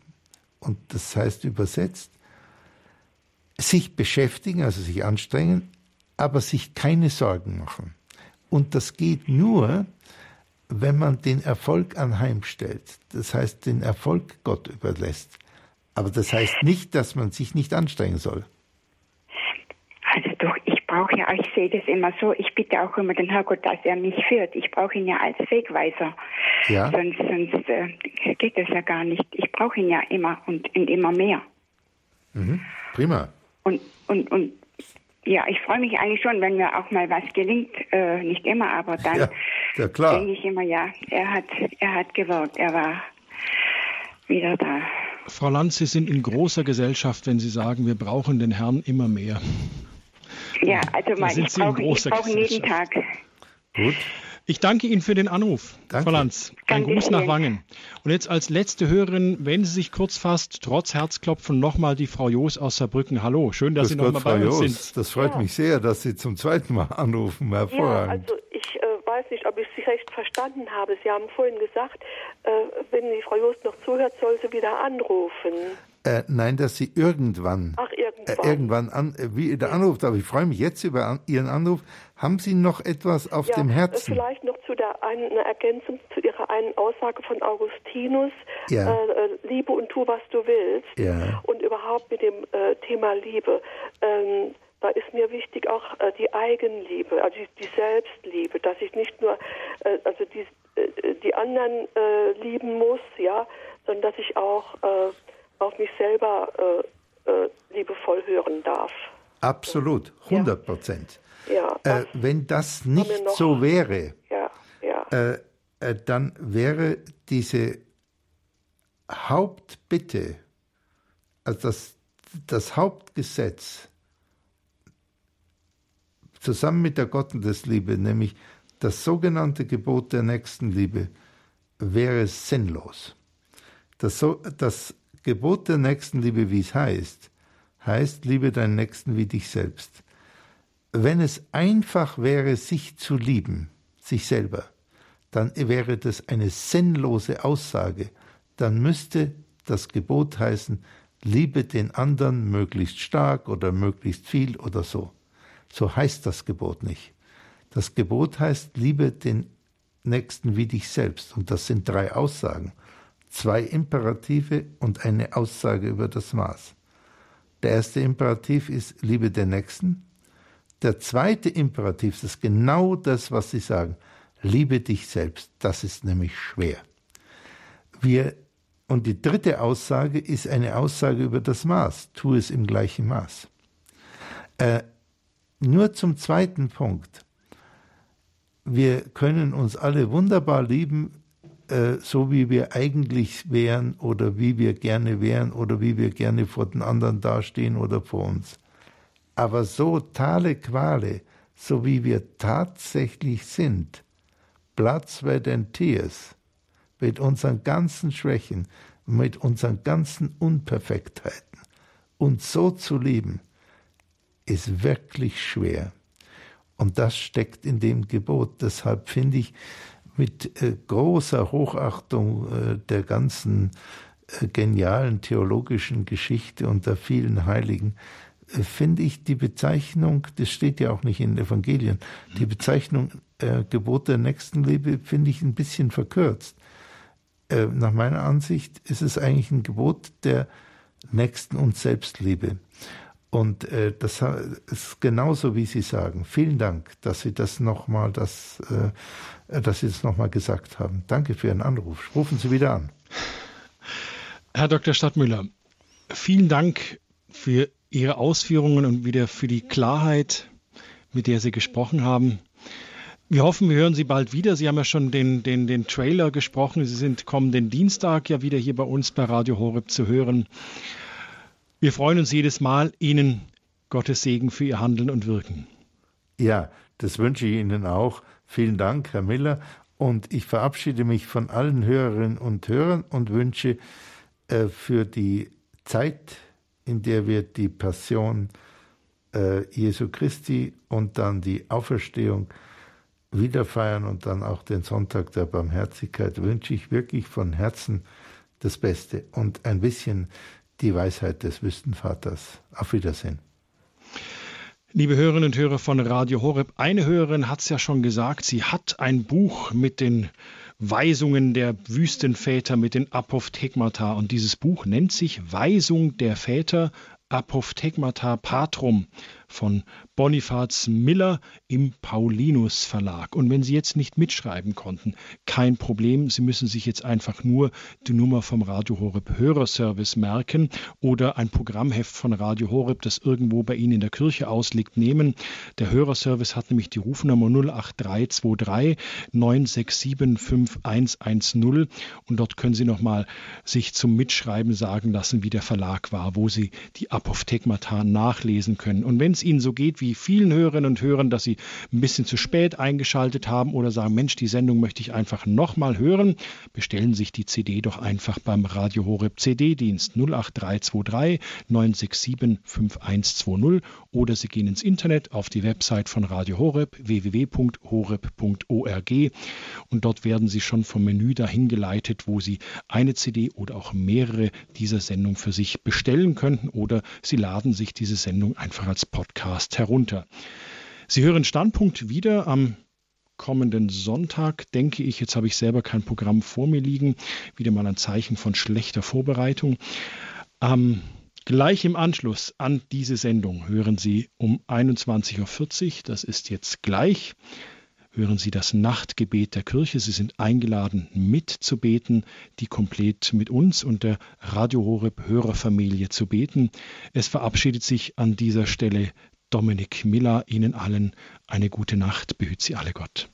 B: Und das heißt übersetzt, sich beschäftigen, also sich anstrengen, aber sich keine Sorgen machen. Und das geht nur, wenn man den Erfolg anheimstellt, das heißt den Erfolg Gott überlässt. Aber das heißt nicht, dass man sich nicht anstrengen soll.
J: Also doch, ich brauche ja, ich sehe das immer so, ich bitte auch immer den Herrgott, dass er mich führt. Ich brauche ihn ja als Wegweiser. Ja. Sonst, sonst äh, geht das ja gar nicht. Ich brauche ihn ja immer und, und immer mehr.
B: Mhm. Prima.
J: Und, und, und ja, ich freue mich eigentlich schon, wenn mir auch mal was gelingt. Äh, nicht immer, aber dann ja, ja, denke ich immer, ja, er hat, er hat gewirkt, er war wieder da.
A: Frau Lanz, Sie sind in großer Gesellschaft, wenn Sie sagen, wir brauchen den Herrn immer mehr.
J: Ja, also mal, ich brauche brauch jeden Tag.
A: Gut. Ich danke Ihnen für den Anruf, danke. Frau Lanz. Ein danke Gruß nach Wangen. Und jetzt als letzte Hörerin, wenn Sie sich kurz fasst, trotz Herzklopfen, nochmal die Frau Joos aus Saarbrücken. Hallo, schön, dass Grüß Sie nochmal bei uns Joos.
B: sind. Das freut ja. mich sehr, dass Sie zum zweiten Mal anrufen. Hervorragend.
G: Ja, also ich äh, weiß nicht, ob ich Sie recht verstanden habe. Sie haben vorhin gesagt, äh, wenn die Frau Jost noch zuhört, soll sie wieder anrufen.
B: Äh, nein, dass sie irgendwann,
G: Ach, irgendwann.
B: Äh, irgendwann an, äh, wie der Anruf, aber ich freue mich jetzt über an, Ihren Anruf. Haben Sie noch etwas auf
G: ja,
B: dem Herzen?
G: Vielleicht noch zu der einen, eine Ergänzung zu Ihrer einen Aussage von Augustinus. Ja. Äh, äh, Liebe und tu, was du willst. Ja. Und überhaupt mit dem Thema Liebe. Ähm, da ist mir wichtig auch äh, die Eigenliebe, also die, die, Selbstliebe, dass ich nicht nur äh, also die, äh, die anderen äh, lieben muss, ja, sondern dass ich auch äh, auf mich selber äh, liebevoll hören darf.
B: Absolut, 100 Prozent.
G: Ja.
B: ja wenn das nicht so wäre,
G: ja, ja.
B: dann wäre diese Hauptbitte, also das, das Hauptgesetz, zusammen mit der Gottesliebe, nämlich das sogenannte Gebot der Nächstenliebe, wäre sinnlos. Das, so, das Gebot der Nächstenliebe, wie es heißt, heißt, liebe deinen Nächsten wie dich selbst. Wenn es einfach wäre, sich zu lieben, sich selber, dann wäre das eine sinnlose Aussage. Dann müsste das Gebot heißen, liebe den anderen möglichst stark oder möglichst viel oder so. So heißt das Gebot nicht. Das Gebot heißt, liebe den Nächsten wie dich selbst. Und das sind drei Aussagen. Zwei Imperative und eine Aussage über das Maß. Der erste Imperativ ist, liebe den Nächsten. Der zweite Imperativ ist genau das, was Sie sagen. Liebe dich selbst. Das ist nämlich schwer. Wir, und die dritte Aussage ist eine Aussage über das Maß. Tu es im gleichen Maß. Äh, nur zum zweiten Punkt. Wir können uns alle wunderbar lieben, äh, so wie wir eigentlich wären oder wie wir gerne wären oder wie wir gerne vor den anderen dastehen oder vor uns. Aber so tale Quale, so wie wir tatsächlich sind, Platz bei den Tiers, mit unseren ganzen Schwächen, mit unseren ganzen Unperfektheiten, uns so zu lieben, ist wirklich schwer. Und das steckt in dem Gebot. Deshalb finde ich mit äh, großer Hochachtung äh, der ganzen äh, genialen theologischen Geschichte und der vielen Heiligen, äh, finde ich die Bezeichnung, das steht ja auch nicht in den Evangelien, die Bezeichnung äh, Gebot der Nächstenliebe finde ich ein bisschen verkürzt. Äh, nach meiner Ansicht ist es eigentlich ein Gebot der Nächsten- und Selbstliebe. Und äh, das ist genauso, wie Sie sagen. Vielen Dank, dass Sie das nochmal, das, äh, dass Sie das nochmal gesagt haben. Danke für Ihren Anruf. Rufen Sie wieder an.
A: Herr Dr. Stadtmüller, vielen Dank für Ihre Ausführungen und wieder für die Klarheit, mit der Sie gesprochen haben. Wir hoffen, wir hören Sie bald wieder. Sie haben ja schon den, den, den Trailer gesprochen. Sie sind kommenden Dienstag ja wieder hier bei uns bei Radio Horeb zu hören. Wir freuen uns jedes Mal, Ihnen Gottes Segen für Ihr Handeln und Wirken.
B: Ja, das wünsche ich Ihnen auch. Vielen Dank, Herr Miller. Und ich verabschiede mich von allen Hörerinnen und Hörern und wünsche äh, für die Zeit, in der wir die Passion äh, Jesu Christi und dann die Auferstehung wieder feiern und dann auch den Sonntag der Barmherzigkeit, wünsche ich wirklich von Herzen das Beste und ein bisschen die Weisheit des Wüstenvaters. Auf Wiedersehen.
A: Liebe Hörerinnen und Hörer von Radio Horeb, eine Hörerin hat es ja schon gesagt, sie hat ein Buch mit den Weisungen der Wüstenväter, mit den Apophthegmata. Und dieses Buch nennt sich Weisung der Väter Apophthegmata Patrum von Bonifaz Miller im Paulinus Verlag. Und wenn Sie jetzt nicht mitschreiben konnten, kein Problem. Sie müssen sich jetzt einfach nur die Nummer vom Radio Horeb Hörerservice merken oder ein Programmheft von Radio Horeb, das irgendwo bei Ihnen in der Kirche ausliegt, nehmen. Der Hörerservice hat nämlich die Rufnummer 08323 967 5110 und dort können Sie nochmal sich zum Mitschreiben sagen lassen, wie der Verlag war, wo Sie die Apophthegmata nachlesen können. Und wenn es Ihnen so geht wie vielen Hörerinnen und Hörern, dass Sie ein bisschen zu spät eingeschaltet haben oder sagen, Mensch, die Sendung möchte ich einfach nochmal hören, bestellen sich die CD doch einfach beim Radio Horeb CD-Dienst 08323 967 5120 oder Sie gehen ins Internet auf die Website von Radio Horeb www.horeb.org und dort werden Sie schon vom Menü dahin geleitet, wo Sie eine CD oder auch mehrere dieser Sendung für sich bestellen könnten oder Sie laden sich diese Sendung einfach als Podcast Podcast herunter. Sie hören Standpunkt wieder am kommenden Sonntag, denke ich. Jetzt habe ich selber kein Programm vor mir liegen. Wieder mal ein Zeichen von schlechter Vorbereitung. Am Gleich im Anschluss an diese Sendung hören Sie um 21.40 Uhr, das ist jetzt gleich, hören Sie das Nachtgebet der Kirche. Sie sind eingeladen, mitzubeten, die komplett mit uns und der Radio Horeb Hörerfamilie zu beten. Es verabschiedet sich an dieser Stelle Dominik Miller. Ihnen allen eine gute Nacht. Behüt Sie alle Gott.